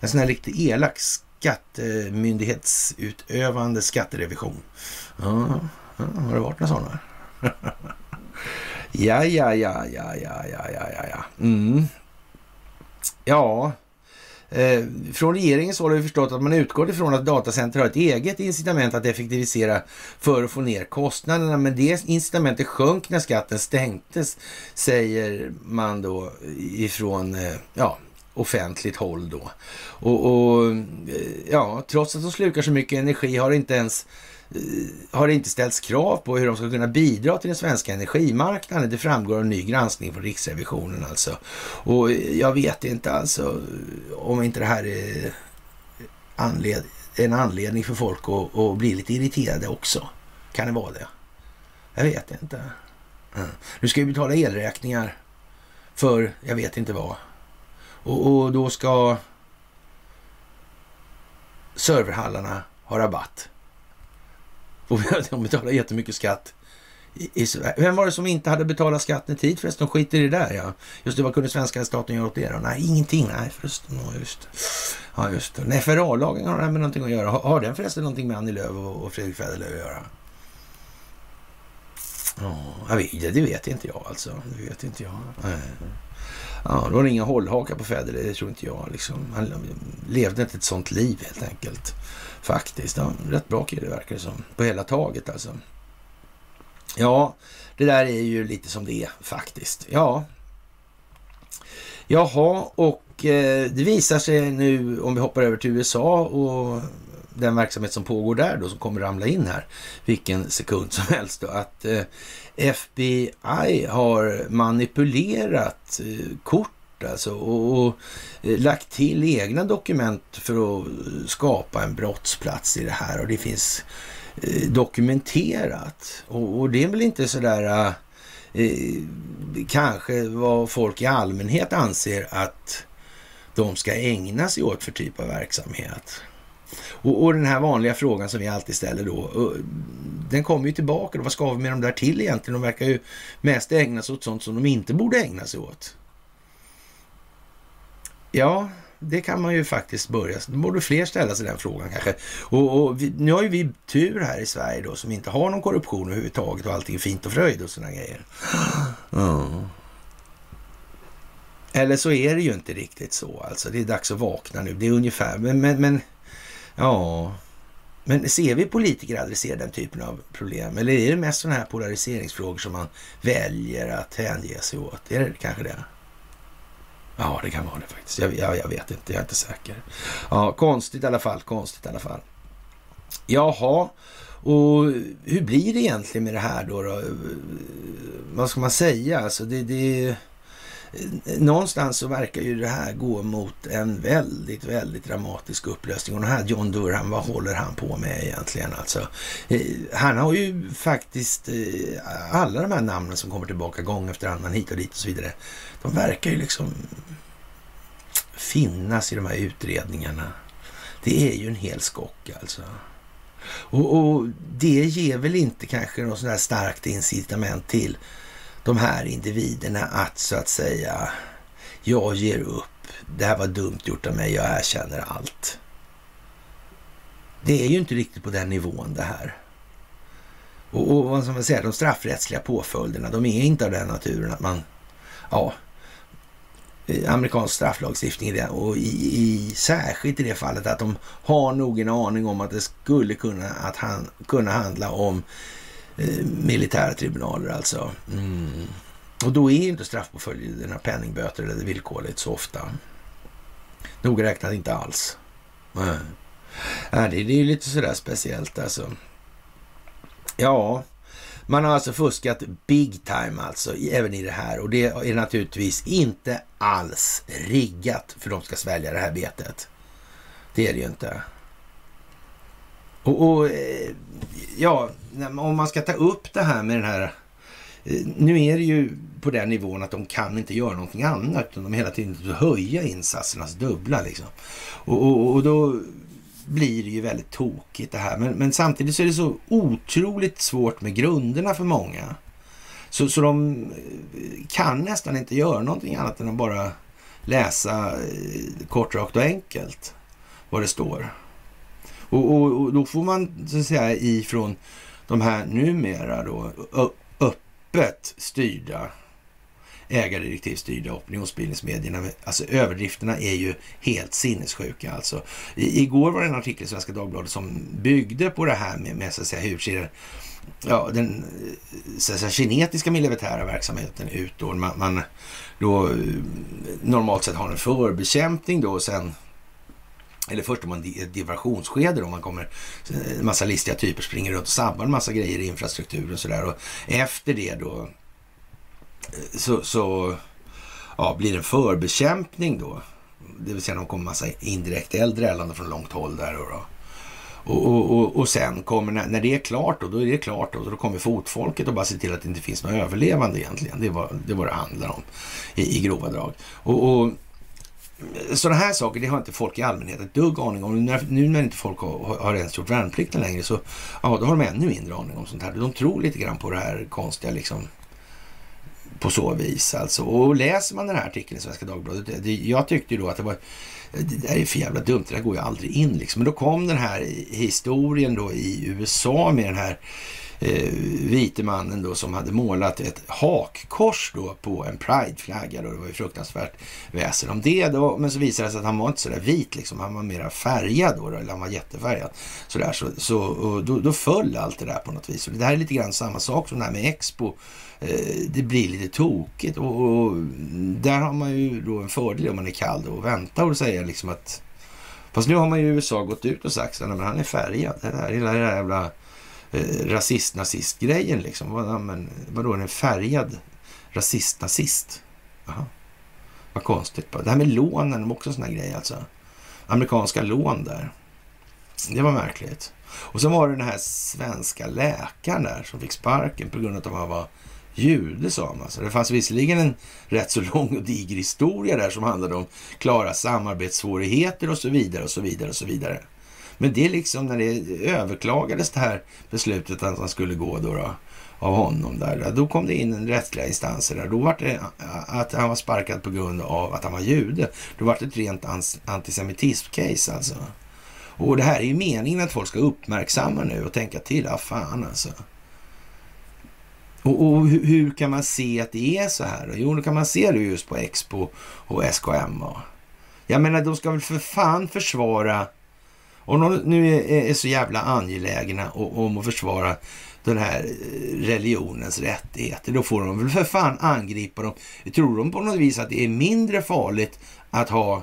En sån här riktigt elak skattemyndighetsutövande skatterevision. Ja, ja, har det varit några sådana? ja, ja, ja, ja, ja, ja, ja, ja. Mm. Ja, Eh, från regeringens håll har vi förstått att man utgår ifrån att datacenter har ett eget incitament att effektivisera för att få ner kostnaderna. Men det incitamentet sjönk när skatten stänktes, säger man då ifrån eh, ja, offentligt håll då. Och, och, eh, ja, trots att de slukar så mycket energi har inte ens Eh, Eh, har det inte ställts krav på hur de ska kunna bidra till den svenska energimarknaden. Det framgår av en ny granskning från Riksrevisionen alltså. Och jag vet inte alltså om inte det här är anled en anledning för folk att, att, bli lite irriterade också. Kan det vara det? Jag vet inte. Mm. Nu ska vi betala elräkningar för jag vet inte vad. Och, och då ska serverhallarna ha rabatt. Och de betalar jättemycket skatt i, Sverige. Vem var det som inte hade betalat skatten i tid förresten? De skiter i det där ja. Just det, vad kunde svenska staten göra åt det då? Nej, ingenting. Nej, förresten. Ja, just Ja, just det. Nej, FRA-lagen har det med någonting att göra. Har, har den förresten någonting med Annie Lööf och, och Fredrik Federley att göra? Ja, det, det vet inte jag alltså. Det vet inte jag. Nej. Ja, då har inga hållhakar på Federley, det tror inte jag. Liksom. Han levde inte ett sånt liv helt enkelt. Faktiskt. Ja, rätt bra kille verkar det som. På hela taget alltså. Ja, det där är ju lite som det är faktiskt. Ja. Jaha, och eh, det visar sig nu om vi hoppar över till USA och den verksamhet som pågår där då som kommer ramla in här vilken sekund som helst då att eh, FBI har manipulerat eh, kort alltså och, och, eh, lagt till egna dokument för att skapa en brottsplats i det här och det finns eh, dokumenterat. Och, och, det är väl inte sådär eh, kanske vad folk i allmänhet anser att de ska ägna sig åt för typ av verksamhet. Och, och, den här vanliga frågan som vi alltid ställer då, eh, den kommer ju tillbaka. Då. Vad ska vi med dem där till egentligen? De verkar ju mest ägna sig åt sånt som de inte borde ägna sig åt. Ja, det kan man ju faktiskt börja. Då borde fler ställa sig den frågan kanske. Och, och vi, nu har ju vi tur här i Sverige då som inte har någon korruption överhuvudtaget och allting är fint och fröjd och sådana grejer. Mm. Eller så är det ju inte riktigt så alltså. Det är dags att vakna nu. Det är ungefär, men, men, men ja. Men ser vi politiker adressera den typen av problem? Eller är det mest sådana här polariseringsfrågor som man väljer att hänge sig åt? Är det kanske det? Ja, det kan vara det faktiskt. Jag, jag, jag vet inte, jag är inte säker. Ja, konstigt i alla fall, konstigt i alla fall. Jaha, Och hur blir det egentligen med det här då? då? Vad ska man säga? Alltså det, det, någonstans så verkar ju det här gå mot en väldigt, väldigt dramatisk upplösning. Och den här John Durham, vad håller han på med egentligen? Alltså, eh, han har ju faktiskt eh, alla de här namnen som kommer tillbaka gång efter annan hit och dit och så vidare. De verkar ju liksom finnas i de här utredningarna. Det är ju en hel skock alltså. Och, och det ger väl inte kanske något sådär starkt incitament till de här individerna att så att säga, jag ger upp. Det här var dumt gjort av mig, jag erkänner allt. Det är ju inte riktigt på den nivån det här. Och, och vad ska man säga, de straffrättsliga påföljderna, de är inte av den naturen att man, ja, amerikansk strafflagstiftning i det och i, i, särskilt i det fallet att de har nog en aning om att det skulle kunna, att han, kunna handla om eh, militära tribunaler alltså. Mm. Och då är inte straffpåföljderna penningböter eller villkorligt så ofta. Nog räknat inte alls. Mm. Det, det är lite sådär speciellt alltså. Ja, man har alltså fuskat big time alltså, även i det här. Och det är naturligtvis inte alls riggat för att de ska svälja det här betet. Det är det ju inte. Och, och eh, ja, om man ska ta upp det här med den här eh, nu är det ju på den nivån att de kan inte göra någonting annat. Utan de hela tiden höja insatsernas dubbla. Liksom. Och, och, och, då blir det ju väldigt tokigt det här. Men, men, samtidigt så är det så otroligt svårt med grunderna för många. Så, så de eh, kan nästan inte göra någonting annat än att bara läsa eh, kort, rakt och enkelt vad det står. Och, och, och, då får man så att säga ifrån de här numera då öppet styrda ägardirektivstyrda opinionsbildningsmedierna. Alltså överdrifterna är ju helt sinnessjuka alltså. I, igår var det en artikel i Svenska Dagbladet som byggde på det här med, med så att säga, hur ser ja, den eh, så att säga, kinetiska militära verksamheten ut då. Man, man då eh, normalt sett har en förbekämpning då och sen eller först om man ett diversionsskede då, man kommer, en massa listiga typer springer runt och sabbar en massa grejer i infrastrukturen och sådär. Och efter det då så, så ja, blir det en förbekämpning då. Det vill säga de kommer massa indirekt eld drällande från långt håll där. Och, då. Och, och, och, och, sen kommer, när, när, det är klart då, då är det klart då, då kommer fotfolket och bara se till att det inte finns några överlevande egentligen. Det är vad det, var det handlar om i, i grova drag. Och, och sådana här saker, det har inte folk i allmänhet ett dugg aning om. När, nu när inte folk har, har ens gjort värnplikten längre så ja, då har de ännu mindre aning om sånt här. De tror lite grann på det här konstiga liksom på så vis alltså. Och läser man den här artikeln i Svenska Dagbladet, det, jag tyckte ju då att det var det där är för jävla dumt, det där går ju aldrig in liksom. Men då kom den här historien då i USA med den här eh, vite mannen då som hade målat ett hakkors då på en prideflagga. Då. Det var ju fruktansvärt väsen om det då. Men så visade det sig att han var inte sådär vit liksom. Han var mera färgad då, då eller han var jättefärgad. Sådär, så, så, då, då föll allt det där på något vis. Och det här är lite grann samma sak som det här med Expo Eh, det blir lite tokigt. Och, och, där har man ju då en fördel om man är kall och väntar och säger liksom att... Fast nu har man ju i USA gått ut och sagt att han är färgad. Det där, hela den där jävla eh, rasist-nazist-grejen liksom. Vad, men, vadå, en färgad rasist-nazist? Jaha. Vad konstigt. Det här med lånen var också en sån här grej alltså. Amerikanska lån där. Det var märkligt. Och så var det den här svenska läkaren där som fick sparken på grund av att han var jude sa man. Alltså. det fanns visserligen en rätt så lång och diger historia där som handlade om klara samarbetssvårigheter och så vidare och så vidare och så vidare. Men det är liksom när det överklagades det här beslutet att han skulle gå då, då av honom där. Då kom det in en rättsliga instanser där. Då var det att han var sparkad på grund av att han var jude. Då var det ett rent antisemitism-case alltså. Och det här är ju meningen att folk ska uppmärksamma nu och tänka till. Ja, fan alltså. Och, och hur, hur, kan man se att det är så här? Jo, då kan man se det just på Expo och SKM. Jag menar, de ska väl för fan försvara... Om de nu är, är så jävla angelägna om att försvara den här eh, religionens rättigheter, då får de väl för fan angripa dem. Tror de på något vis att det är mindre farligt att ha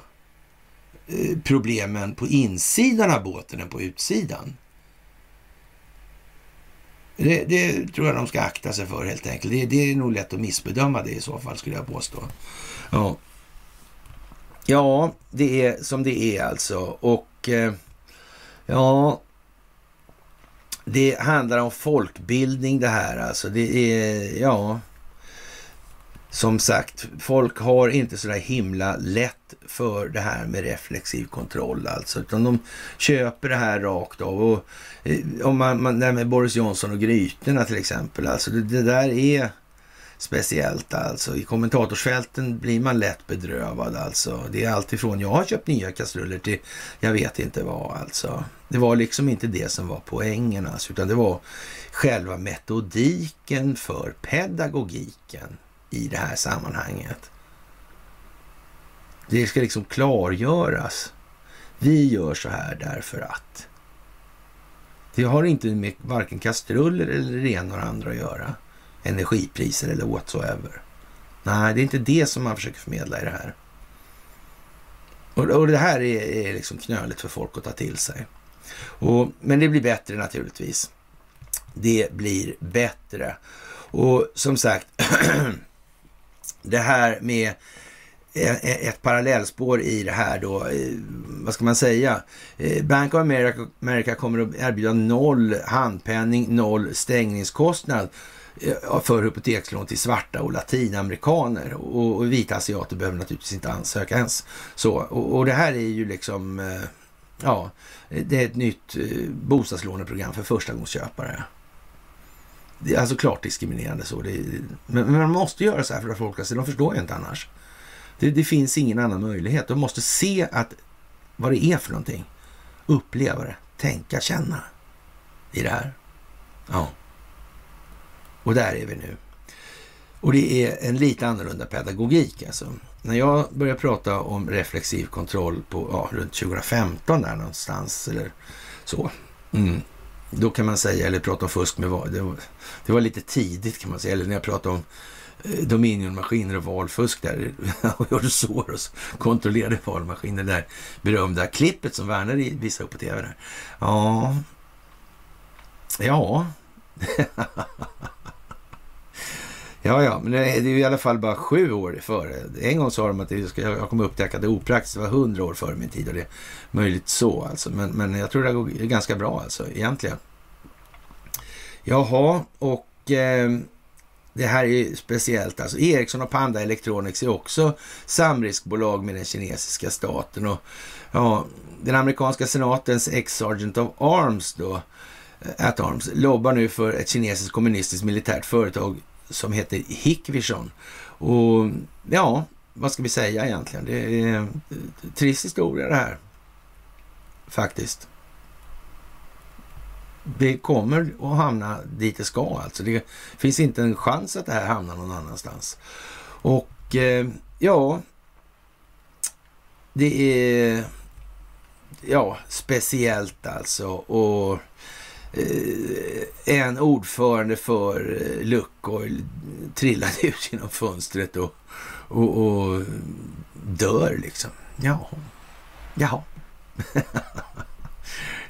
eh, problemen på insidan av båten än på utsidan? Det, det, tror jag de ska akta sig för helt enkelt. Det, det, är nog lätt att missbedöma det i så fall skulle jag påstå. Ja, ja det är som det är alltså. Och eh, ja, det handlar om folkbildning det här alltså. Det är, ja, som sagt, folk har inte så där himla lätt för det här med reflexiv kontroll alltså, utan de köper det här rakt av. Och, eh, om man, man, det här med Boris Johnson och grytorna till exempel, alltså det, det där är speciellt alltså. I kommentatorsfälten blir man lätt bedrövad alltså. Det är alltifrån jag har köpt nya kastruller till jag vet inte vad alltså. Det var liksom inte det som var poängen alltså, utan det var själva metodiken för pedagogiken i det här sammanhanget. Det ska liksom klargöras. Vi gör så här därför att. Det har inte med varken kastruller eller det ena och andra att göra. Energipriser eller whatsoever. Nej, det är inte det som man försöker förmedla i det här. Och, och det här är, är liksom knöligt för folk att ta till sig. Och, men det blir bättre naturligtvis. Det blir bättre. Och som sagt, det här med eh, eh, ett parallellspår i det här då, eh, vad ska man säga? Bank of America, America kommer att erbjuda noll handpenning, noll stängningskostnad för hypotekslån till svarta och latinamerikaner. Och, och vita asiater behöver naturligtvis inte ansöka ens. Så, och, och det här är ju liksom, ja, det är ett nytt bostadslåneprogram för förstagångsköpare. Det är alltså klart diskriminerande så. Det, men, men, man måste göra så här för att folk ska de förstår ju inte annars. Det, det, finns ingen annan möjlighet. De måste se att vad det är för någonting. Uppleva det, tänka, känna i det här. Ja. Och där är vi nu. Och det är en lite annorlunda pedagogik alltså. När jag började prata om reflexiv kontroll på ja, runt 2015 där någonstans eller så. Mm. Då kan man säga, eller prata om fusk med val. Det var, det var lite tidigt kan man säga. Eller när jag pratade om eh, Dominion-maskiner och valfusk där. och gjorde Soros kontrollerade valmaskiner. Det där berömda klippet som Werner visade upp på tv där. Ja, ja. Ja, ja, men det är ju i alla fall bara sju år före. En gång sa de att det ska, jag kommer upptäcka att det är opraktiskt. Det var hundra år före min tid och det är möjligt så alltså. Men, men jag tror det går ganska bra alltså egentligen. Jaha, och eh, det här är speciellt. Alltså Ericsson och Panda Electronics är också samriskbolag med den kinesiska staten. Och ja, den amerikanska senatens ex-sergeant of arms då, eh, at arms, lobbar nu för ett kinesiskt kommunistiskt militärt företag som heter Hickvision. Och ja, vad ska vi säga egentligen? Det är en trist historia det här. Faktiskt. Det kommer att hamna dit det ska alltså. Det finns inte en chans att det här hamnar någon annanstans. Och eh, ja, det är ja, speciellt alltså. Och en ordförande för eh, Luckor trillade ut genom fönstret och, och, och dör liksom. Jaha. Jaha.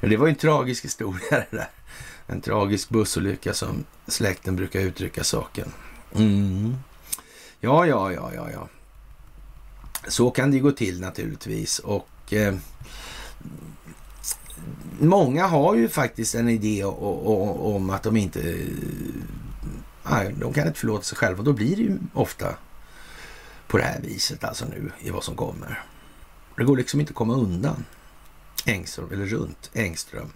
det var ju en tragisk historia det där. En tragisk bussolycka som släkten brukar uttrycka saken. Mm. Ja, ja, ja, ja, ja. Så kan det gå till naturligtvis. Och eh, många har ju faktiskt en idé om att de inte... Nej, de kan inte förlåta sig själva. Då blir det ju ofta på det här viset alltså nu i vad som kommer. Det går liksom inte att komma undan Engström, eller runt Engström.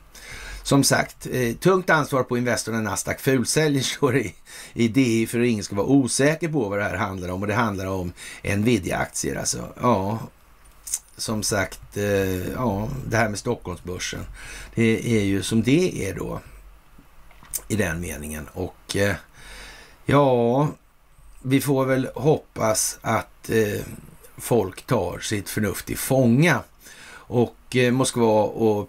Som sagt, eh, tungt ansvar på Investor när Nasdaq fulsäljer står det i, i DI för att ingen ska vara osäker på vad det här handlar om. Och det handlar om Nvidia-aktier alltså. Ja, som sagt, eh, ja, det här med Stockholmsbörsen. Det är ju som det är då i den meningen. Och eh, ja, vi får väl hoppas att eh, folk tar sitt förnuft i fånga. Och Moskva och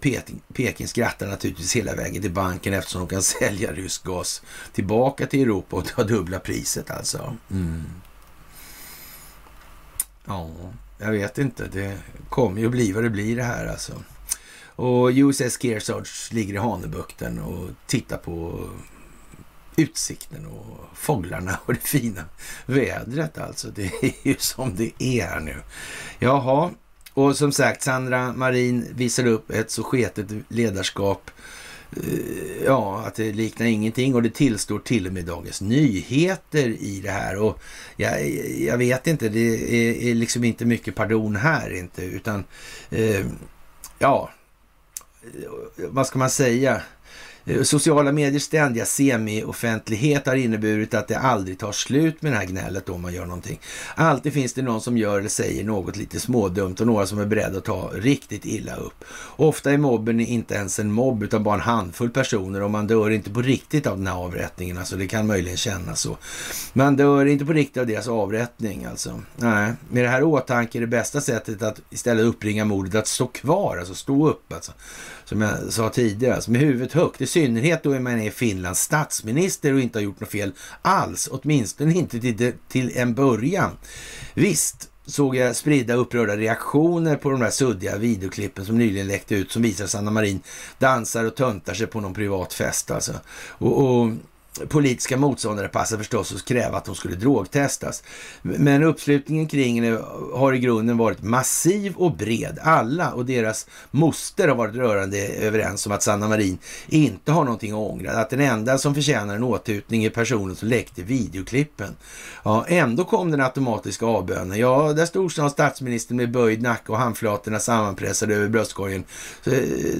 Peking skrattar naturligtvis hela vägen till banken eftersom de kan sälja rysk gas tillbaka till Europa och ta dubbla priset alltså. Mm. Ja, jag vet inte. Det kommer ju att bli vad det blir det här alltså. Och USS Kearsarge ligger i Hanöbukten och tittar på utsikten och fåglarna och det fina vädret alltså. Det är ju som det är här nu. Jaha, och som sagt Sandra Marin visar upp ett så sketet ledarskap Eh, Eh, ja, att det liknar ingenting och det tillstår till och med Dagens Nyheter i det här. Och jag, jag vet inte, det är, är, liksom inte mycket pardon här inte, utan eh, ja, vad ska man säga? Eh, sociala mediers ständiga semi-offentlighet har inneburit att det aldrig tar slut med det här gnället om man gör någonting. Alltid finns det någon som gör eller säger något lite smådumt och några som är beredda att ta riktigt illa upp. Ofta är mobben inte ens en mobb utan bara en handfull personer och man dör inte på riktigt av den här avrättningen. Alltså det kan möjligen kännas så. Man dör inte på riktigt av deras avrättning alltså. Nej, med det här åtanke är det bästa sättet att istället uppringa mordet att stå kvar, alltså stå upp alltså som jag sa tidigare, alltså med huvudet högt. I synnerhet då man är Finlands statsminister och inte har gjort något fel alls. Åtminstone inte till, till en början. Visst såg jag spridda upprörda reaktioner på de där suddiga videoklippen som nyligen läckte ut som visar Sanna Marin dansar och töntar sig på någon privat fest alltså. Och, och politiska motståndare passade förstås att kräva att de skulle drogtestas. Men uppslutningen kring det har i grunden varit massiv och bred. Alla och deras moster har varit rörande överens om att Sanna Marin inte har någonting att ångra. Att den enda som förtjänar en åthutning är personen som läckte videoklippen. Ja, ändå kom den automatiska avbönen. Ja, där stod snart statsministern med böjd nacke och handflatorna sammanpressade över bröstkorgen.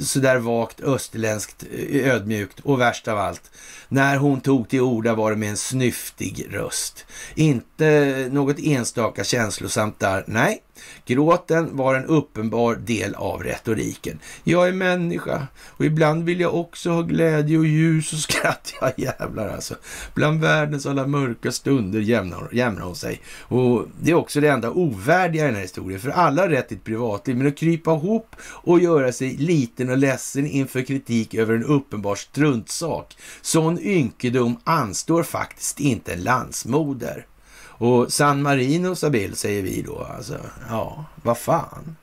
Sådär så vagt österländskt ödmjukt och värst av allt när hon tog till orda var det med en snyftig röst. Inte något enstaka känslosamt där. Nej, Gråten var en uppenbar del av retoriken. Jag är människa och ibland vill jag också ha glädje och ljus och skratt. Ja, jävlar alltså. Bland världens alla mörka stunder jämnar, jämnar hon sig. Och det är också det enda ovärdiga i den här historien. För alla har rätt till ett privatliv, men att krypa ihop och göra sig liten och ledsen inför kritik över en uppenbar struntsak. Sån ynkedom anstår faktiskt inte en landsmoder. Och San Marino Sabil säger vi då. Alltså, ja, vad fan.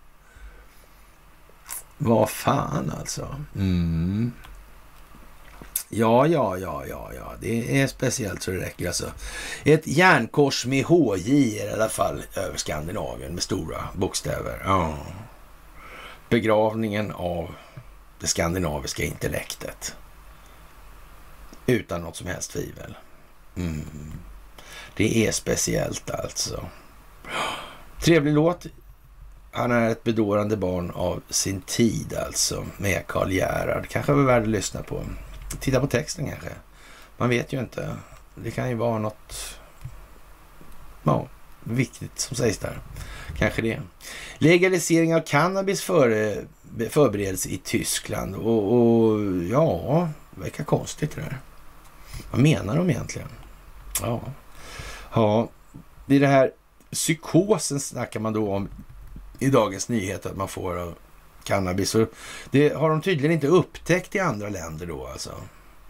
Vad fan alltså. Mm. Ja, ja, ja, ja, ja. Det är speciellt så det räcker alltså. Ett järnkors med HJ i alla fall över Skandinavien med stora bokstäver. Ja. Begravningen av det skandinaviska intellektet. Utan något som helst tvivel. Mm. Det är speciellt alltså. Trevlig låt. Han är ett bedårande barn av sin tid alltså med Karl Gerhard. Kanske var värd att lyssna på. Titta på texten kanske. Man vet ju inte. Det kan ju vara något ja, viktigt som sägs där. Kanske det. Legalisering av cannabis före, förbereds i Tyskland. Och, och ja, verkar konstigt det där. Vad menar de egentligen? Ja. Ja, i det här psykosen snackar man då om i Dagens Nyheter att man får av cannabis. Och det har de tydligen inte upptäckt i andra länder då alltså.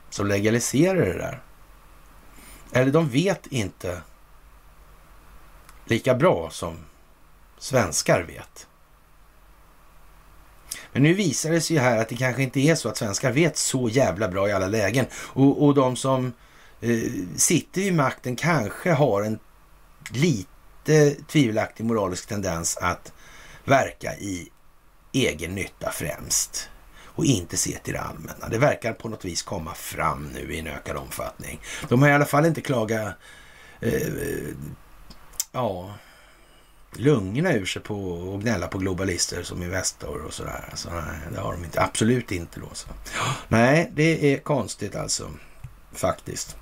Som legaliserar det där. Eller de vet inte lika bra som svenskar vet. Men nu visar det sig ju här att det kanske inte är så att svenskar vet så jävla bra i alla lägen. Och, och de som Eh, Eh, sitter vid makten kanske har en lite tvivelaktig moralisk tendens att verka i egen nytta främst och inte se till det allmänna. Det verkar på något vis komma fram nu i en ökad omfattning. De har i alla fall inte klagat eh, ja, lungorna ur sig på och gnälla på globalister som Investor och sådär. Så, nej, det har de inte. Absolut inte då. Så. Nej, det är konstigt alltså. Faktiskt.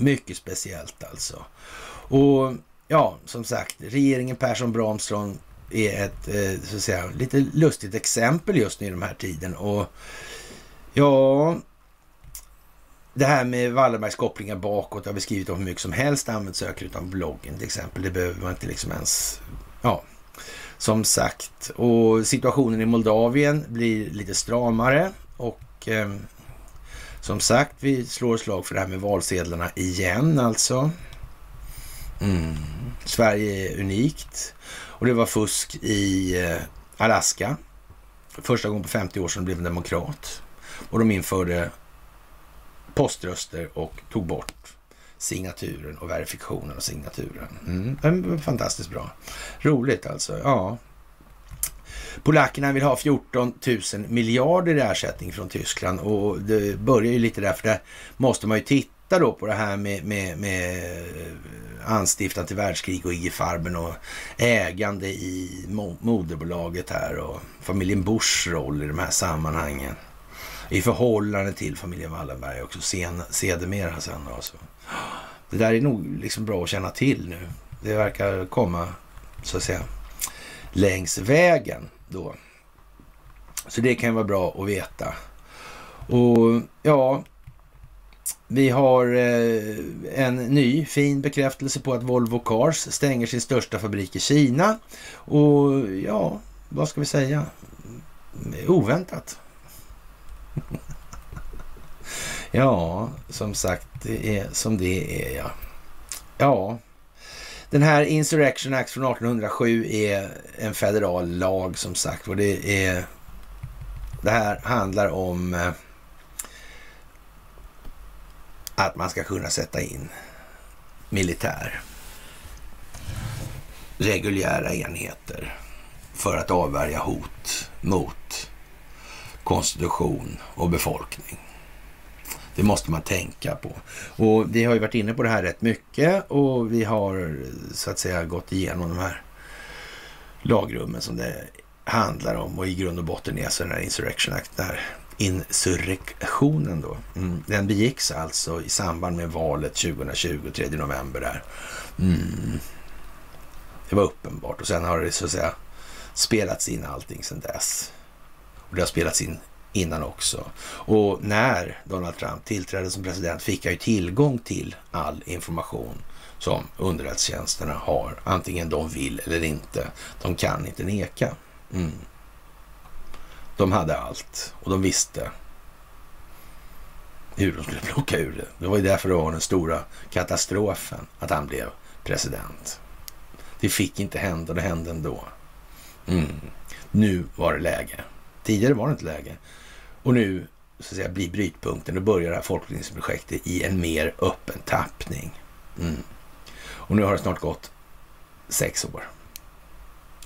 Mycket speciellt alltså. Och ja, som sagt, regeringen Persson Bramström är ett eh, så att säga, lite lustigt exempel just nu i de här tiden. Och ja, det här med Wallenbergs kopplingar bakåt har vi skrivit om hur mycket som helst, använt sökrutan bloggen till exempel. Det behöver man inte liksom ens, ja, som sagt. Och situationen i Moldavien blir lite stramare och ehm, som sagt, vi slår slag för det här med valsedlarna igen alltså. Mm. Sverige är unikt och det var fusk i eh, Alaska. Första gången på 50 år sedan blev en demokrat och de införde poströster och tog bort signaturen och verifikationen av signaturen. Mm. Fantastiskt bra. Roligt alltså. Ja. Polackerna vill ha 14 000 miljarder i ersättning från Tyskland och det börjar ju lite där för där måste man ju titta då på det här med, med, med anstiftan till världskrig och IG Farben och ägande i moderbolaget här och familjen Bushs roll i de här sammanhangen. I förhållande till familjen Wallenberg också sen, sedermera sen. Alltså. Det där är nog liksom bra att känna till nu. Det verkar komma så att säga längs vägen då. Så det kan vara bra att veta. Och ja, vi har eh, en ny fin bekräftelse på att Volvo Cars stänger sin största fabrik i Kina. Och ja, vad ska vi säga? Oväntat. ja, som sagt, det är som det är ja. Ja, den här Insurrection Act från 1807 är en federal lag som sagt och det är det här handlar om eh, att man ska kunna sätta in militär reguljära enheter för att avvärja hot mot konstitution och befolkning. Det måste man tänka på. Och vi har ju varit inne på det här rätt mycket och vi har så att säga gått igenom de här lagrummen som det handlar om och i grund och botten är så den här Insurrection Act, där insurrektionen då. Mm. Den begicks alltså i samband med valet 2020, 3 november där. Mm. Det var uppenbart och sen har det så att säga spelats in allting sedan dess. Och det har spelats in innan också. Och när Donald Trump tillträdde som president fick han ju tillgång till all information som underrättelsetjänsterna har, antingen de vill eller inte. De kan inte neka. Mm. De hade allt och de visste hur de skulle plocka ur det. Det var ju därför det var den stora katastrofen att han blev president. Det fick inte hända, det hände ändå. Mm. Nu var det läge. Tidigare var det inte läge. Och nu så att säga, blir brytpunkten Då börjar det här folkbildningsprojektet i en mer öppen tappning. Mm. Och nu har det snart gått sex år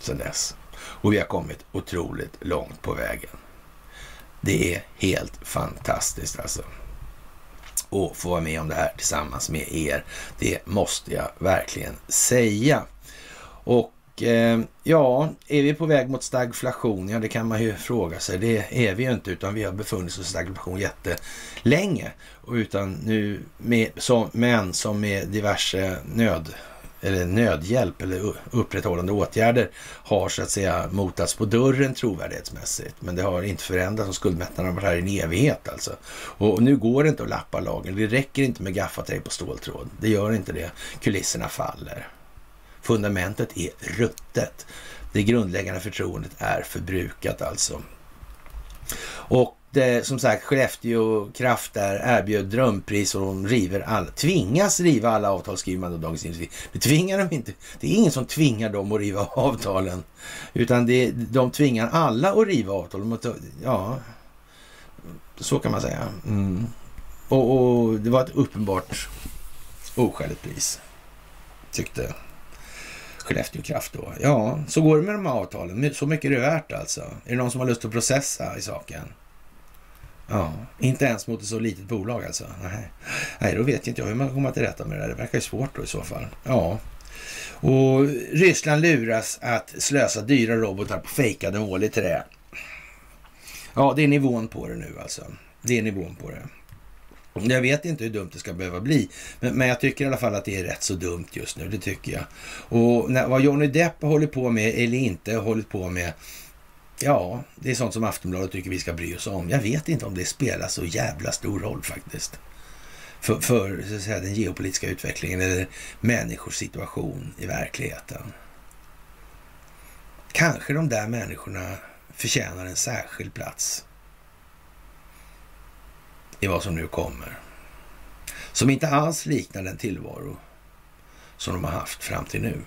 sedan dess. Och vi har kommit otroligt långt på vägen. Det är helt fantastiskt alltså. Och få vara med om det här tillsammans med er. Det måste jag verkligen säga. Och Eh, ja, är vi på väg mot stagflation? Ja, det kan man ju fråga sig. Det är vi ju inte, utan vi har befunnit oss i stagflation jättelänge. Och utan nu med, som, men som med diverse nöd eller nödhjälp eller upprätthållande åtgärder har så att säga motats på dörren trovärdighetsmässigt. Men det har inte förändrats och skuldmättnaden har varit här i en evighet alltså. Och nu går det inte att lappa lagen. Det räcker inte med gaffatejp på ståltråd. Det gör inte det. Kulisserna faller. Fundamentet är ruttet. Det grundläggande förtroendet är förbrukat alltså. Och det, som sagt, Skellefteå Kraft där erbjöd drömpris och de river alla, tvingas riva alla avtal, skriver man då Dagens Industri. Det tvingar de inte. Det är ingen som tvingar dem att riva avtalen, utan det, de tvingar alla att riva avtal. Ja, så kan man säga. Mm. Och, och, det var ett uppenbart oskäligt pris, tyckte Skellefteå Kraft då. Ja, så går det med de här avtalen. Så mycket är det värt alltså. Är det någon som har lust att processa i saken? Ja, inte ens mot ett så litet bolag alltså. Nej, Nej då vet inte jag hur man kommer till rätta med det där. Det verkar ju svårt då i så fall. Ja, och Ryssland luras att slösa dyra robotar på fejkade mål i trä. Ja, det är nivån på det nu alltså. Det är nivån på det. Jag vet inte hur dumt det ska behöva bli, men, men, jag tycker i alla fall att det är rätt så dumt just nu. Det tycker jag. Och när, vad Johnny Depp har hållit på med eller inte har hållit på med, Ja, det är sånt som Aftonbladet tycker vi ska bry oss om. Jag vet inte om det spelar så jävla stor roll faktiskt. För, för så att säga, den geopolitiska utvecklingen eller människors situation i verkligheten. Kanske de där människorna förtjänar en särskild plats i vad som nu kommer. Som inte alls liknar den tillvaro som de har haft fram till nu.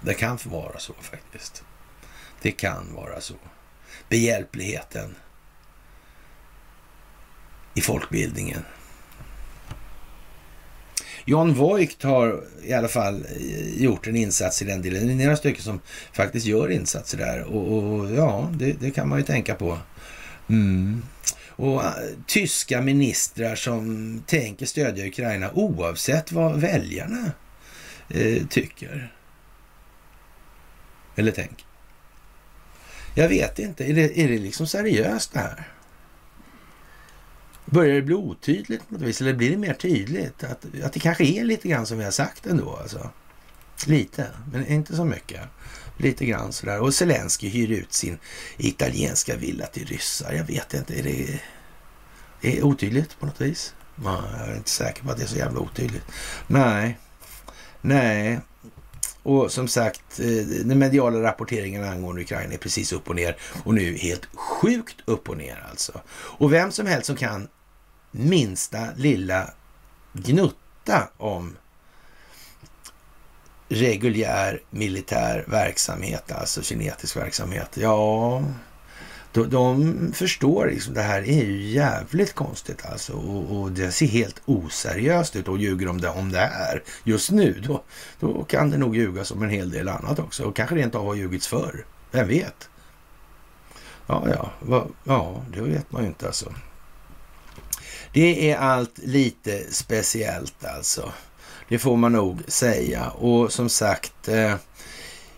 Det kan vara så faktiskt. Det kan vara så. Behjälpligheten i folkbildningen John Voigt har i alla fall eh, gjort en insats i den delen. Det är några stycken som faktiskt gör insatser där och, och ja, det, det, kan man ju tänka på. Mm. Och eh, tyska ministrar som tänker stödja Ukraina oavsett vad väljarna eh, tycker. Eller tänker. Jag vet inte. Är det, är det liksom seriöst det här? Börjar det bli otydligt på något vis? Eller blir det mer tydligt? Att, att det kanske är lite grann som vi har sagt ändå. Alltså. Lite, men inte så mycket. Lite grann sådär. Och Zelensky hyr ut sin italienska villa till ryssar. Jag vet inte. Är det, är det otydligt på något vis? jag är inte säker på att det är så jävla otydligt. Nej, nej. Och som sagt, eh, den mediala rapporteringen angående Ukraina är precis upp och ner och nu helt sjukt upp och ner alltså. Och vem som helst som kan minsta lilla gnutta om reguljär militär verksamhet, alltså kinetisk verksamhet, ja, de, de förstår liksom det här är ju jävligt konstigt alltså och, och, det ser helt oseriöst ut och ljuger om det, om det här just nu. Då, då kan det nog ljugas om en hel del annat också och kanske rent av har ljugits förr. Vem vet? Ja, ja, va, ja, det vet man ju inte alltså. Det är allt lite speciellt alltså. Det får man nog säga. Och som sagt, eh,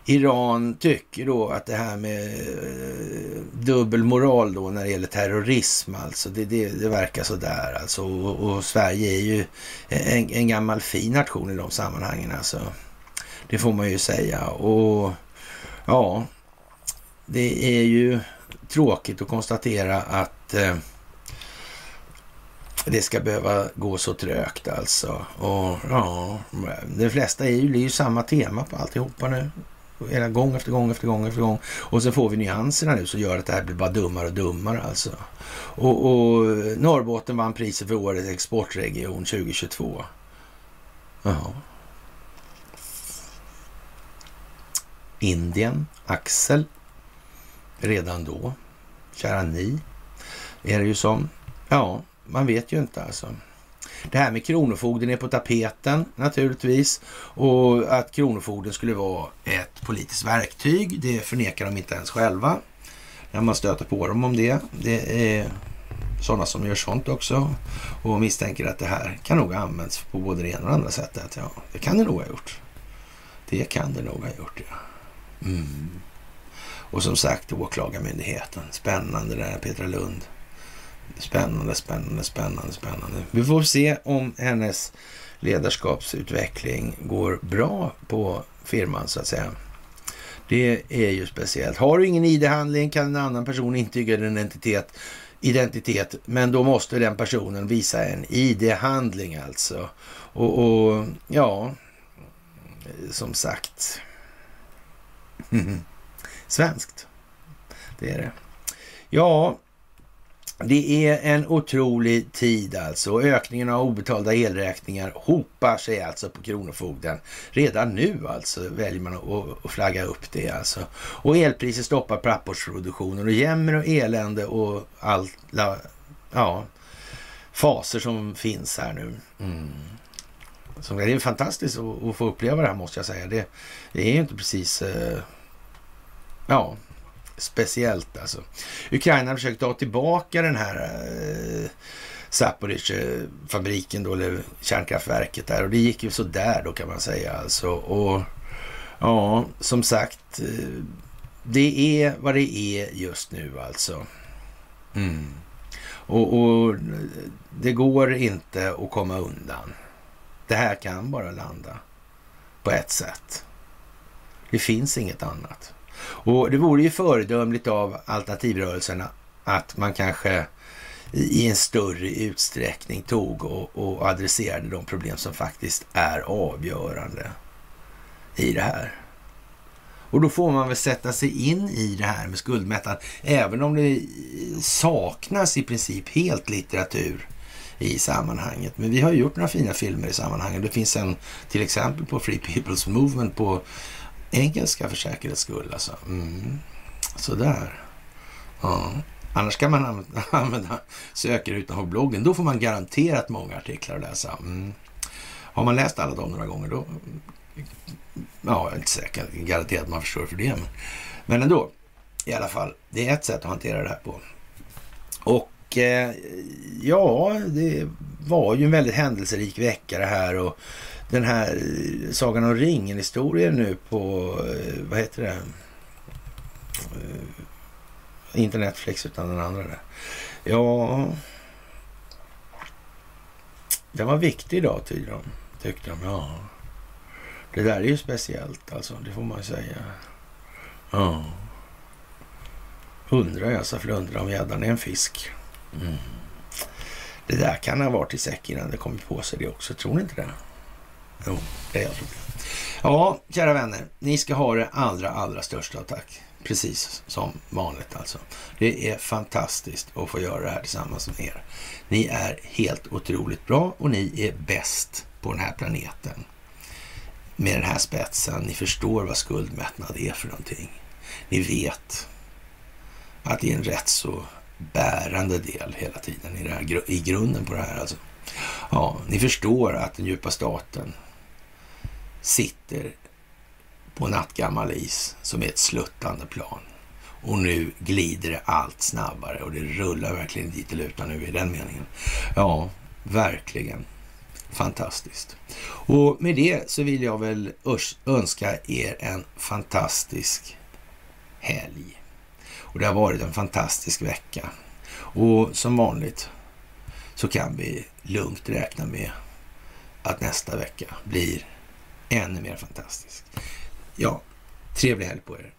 Iran tycker då att det här med eh, dubbelmoral då när det gäller terrorism alltså, det, det, det verkar sådär alltså. Och, och, Sverige är ju en, en gammal fin nation i de sammanhangen alltså. Det får man ju säga. Och ja, det är ju tråkigt att konstatera att eh, det ska behöva gå så trögt alltså. Och ja, de flesta är ju, det är ju samma tema på alltihopa nu. Hela gång efter gång efter gång efter gång. Och så får vi nyanserna nu som gör att det här blir bara dummare och dummare alltså. Och, och Norrbotten vann priset för årets exportregion 2022. Jaha. Indien, Axel, redan då. Kära ni, är det ju som. Ja, man vet ju inte alltså. Det här med Kronofogden är på tapeten naturligtvis och att Kronofogden skulle vara ett politiskt verktyg, det förnekar de inte ens själva när man stöter på dem om det. Det är sådana som gör sånt också och misstänker att det här kan nog ha använts på både det ena och det andra sättet. Ja, det kan det nog ha gjort. Det kan det nog ha gjort, ja. Mm. Och som sagt, Åklagarmyndigheten. Spännande det där, Petra Lund. Spännande, spännande, spännande, spännande. Vi får se om hennes ledarskapsutveckling går bra på firman så att säga. Det är ju speciellt. Har du ingen ID-handling kan en annan person intyga din identitet, identitet, men då måste den personen visa en ID-handling alltså. Och, och, ja, som sagt. Svenskt. Det är det. Ja, det är en otrolig tid alltså. Ökningen av obetalda elräkningar hopar sig alltså på Kronofogden. Redan nu alltså väljer man att flagga upp det alltså. Och elpriser stoppar pappersproduktionen och jämmer och elände och alla ja, faser som finns här nu. Mm. Så det är fantastiskt att, få uppleva det här måste jag säga. Det, det är ju inte precis... Eh, ja, speciellt alltså. Ukraina har försökt ta tillbaka den här eh, Zaporizjzja-fabriken då, eller kärnkraftverket där och det gick ju så där då kan man säga alltså. Och ja, som sagt, eh, det är vad det är just nu alltså. Mm. Och, och, det går inte att komma undan. Det här kan bara landa på ett sätt. Det finns inget annat. Och det vore ju föredömligt av alternativrörelserna att man kanske i en större utsträckning tog och, och adresserade de problem som faktiskt är avgörande i det här. Och då får man väl sätta sig in i det här med skuldmättnad, även om det saknas i princip helt litteratur i sammanhanget. Men vi har ju gjort några fina filmer i sammanhanget. Det finns en till exempel på Free People's Movement på Engelska för säkerhets skull alltså. Mm. Sådär. Ja. Annars kan man använda, använda sökrutan på bloggen. Då får man garanterat många artiklar att läsa. Mm. Har man läst alla dem några gånger då, ja, jag är inte säker, garanterat man förstår för det. Men, men ändå, i alla fall, det är ett sätt att hantera det här på. Och eh, ja, det var ju en väldigt händelserik vecka det här och den här eh, Sagan om ringen-historien nu på, eh, vad heter det? Eh, inte Netflix utan den andra där. Ja, den var viktig idag tyckte de. Tyckte de, ja. Det där är ju speciellt alltså, det får man säga. Ja. Undrar jag, sa Flundra, om gäddan är en fisk. Mm. Det där kan ha varit i säck innan det kommit på sig det också. Tror ni inte det? Jo, det är jag tror. Ja, kära vänner. Ni ska ha det allra, allra största tack. Precis som vanligt alltså. Det är fantastiskt att få göra det här tillsammans med er. Ni är helt otroligt bra och ni är bäst på den här planeten. Med den här spetsen. Ni förstår vad skuldmättnad är för någonting. Ni vet att det är en rätt så bärande del hela tiden i, det här, i grunden på det här. Alltså. Ja, ni förstår att den djupa staten sitter på nattgammal is som är ett sluttande plan. Och nu glider det allt snabbare och det rullar verkligen dit det lutar nu i den meningen. Ja, verkligen fantastiskt. Och med det så vill jag väl önska er en fantastisk helg. Och det har varit en fantastisk vecka. Och som vanligt så kan vi lugnt räkna med att nästa vecka blir ännu mer fantastisk. Ja, trevlig helg på er.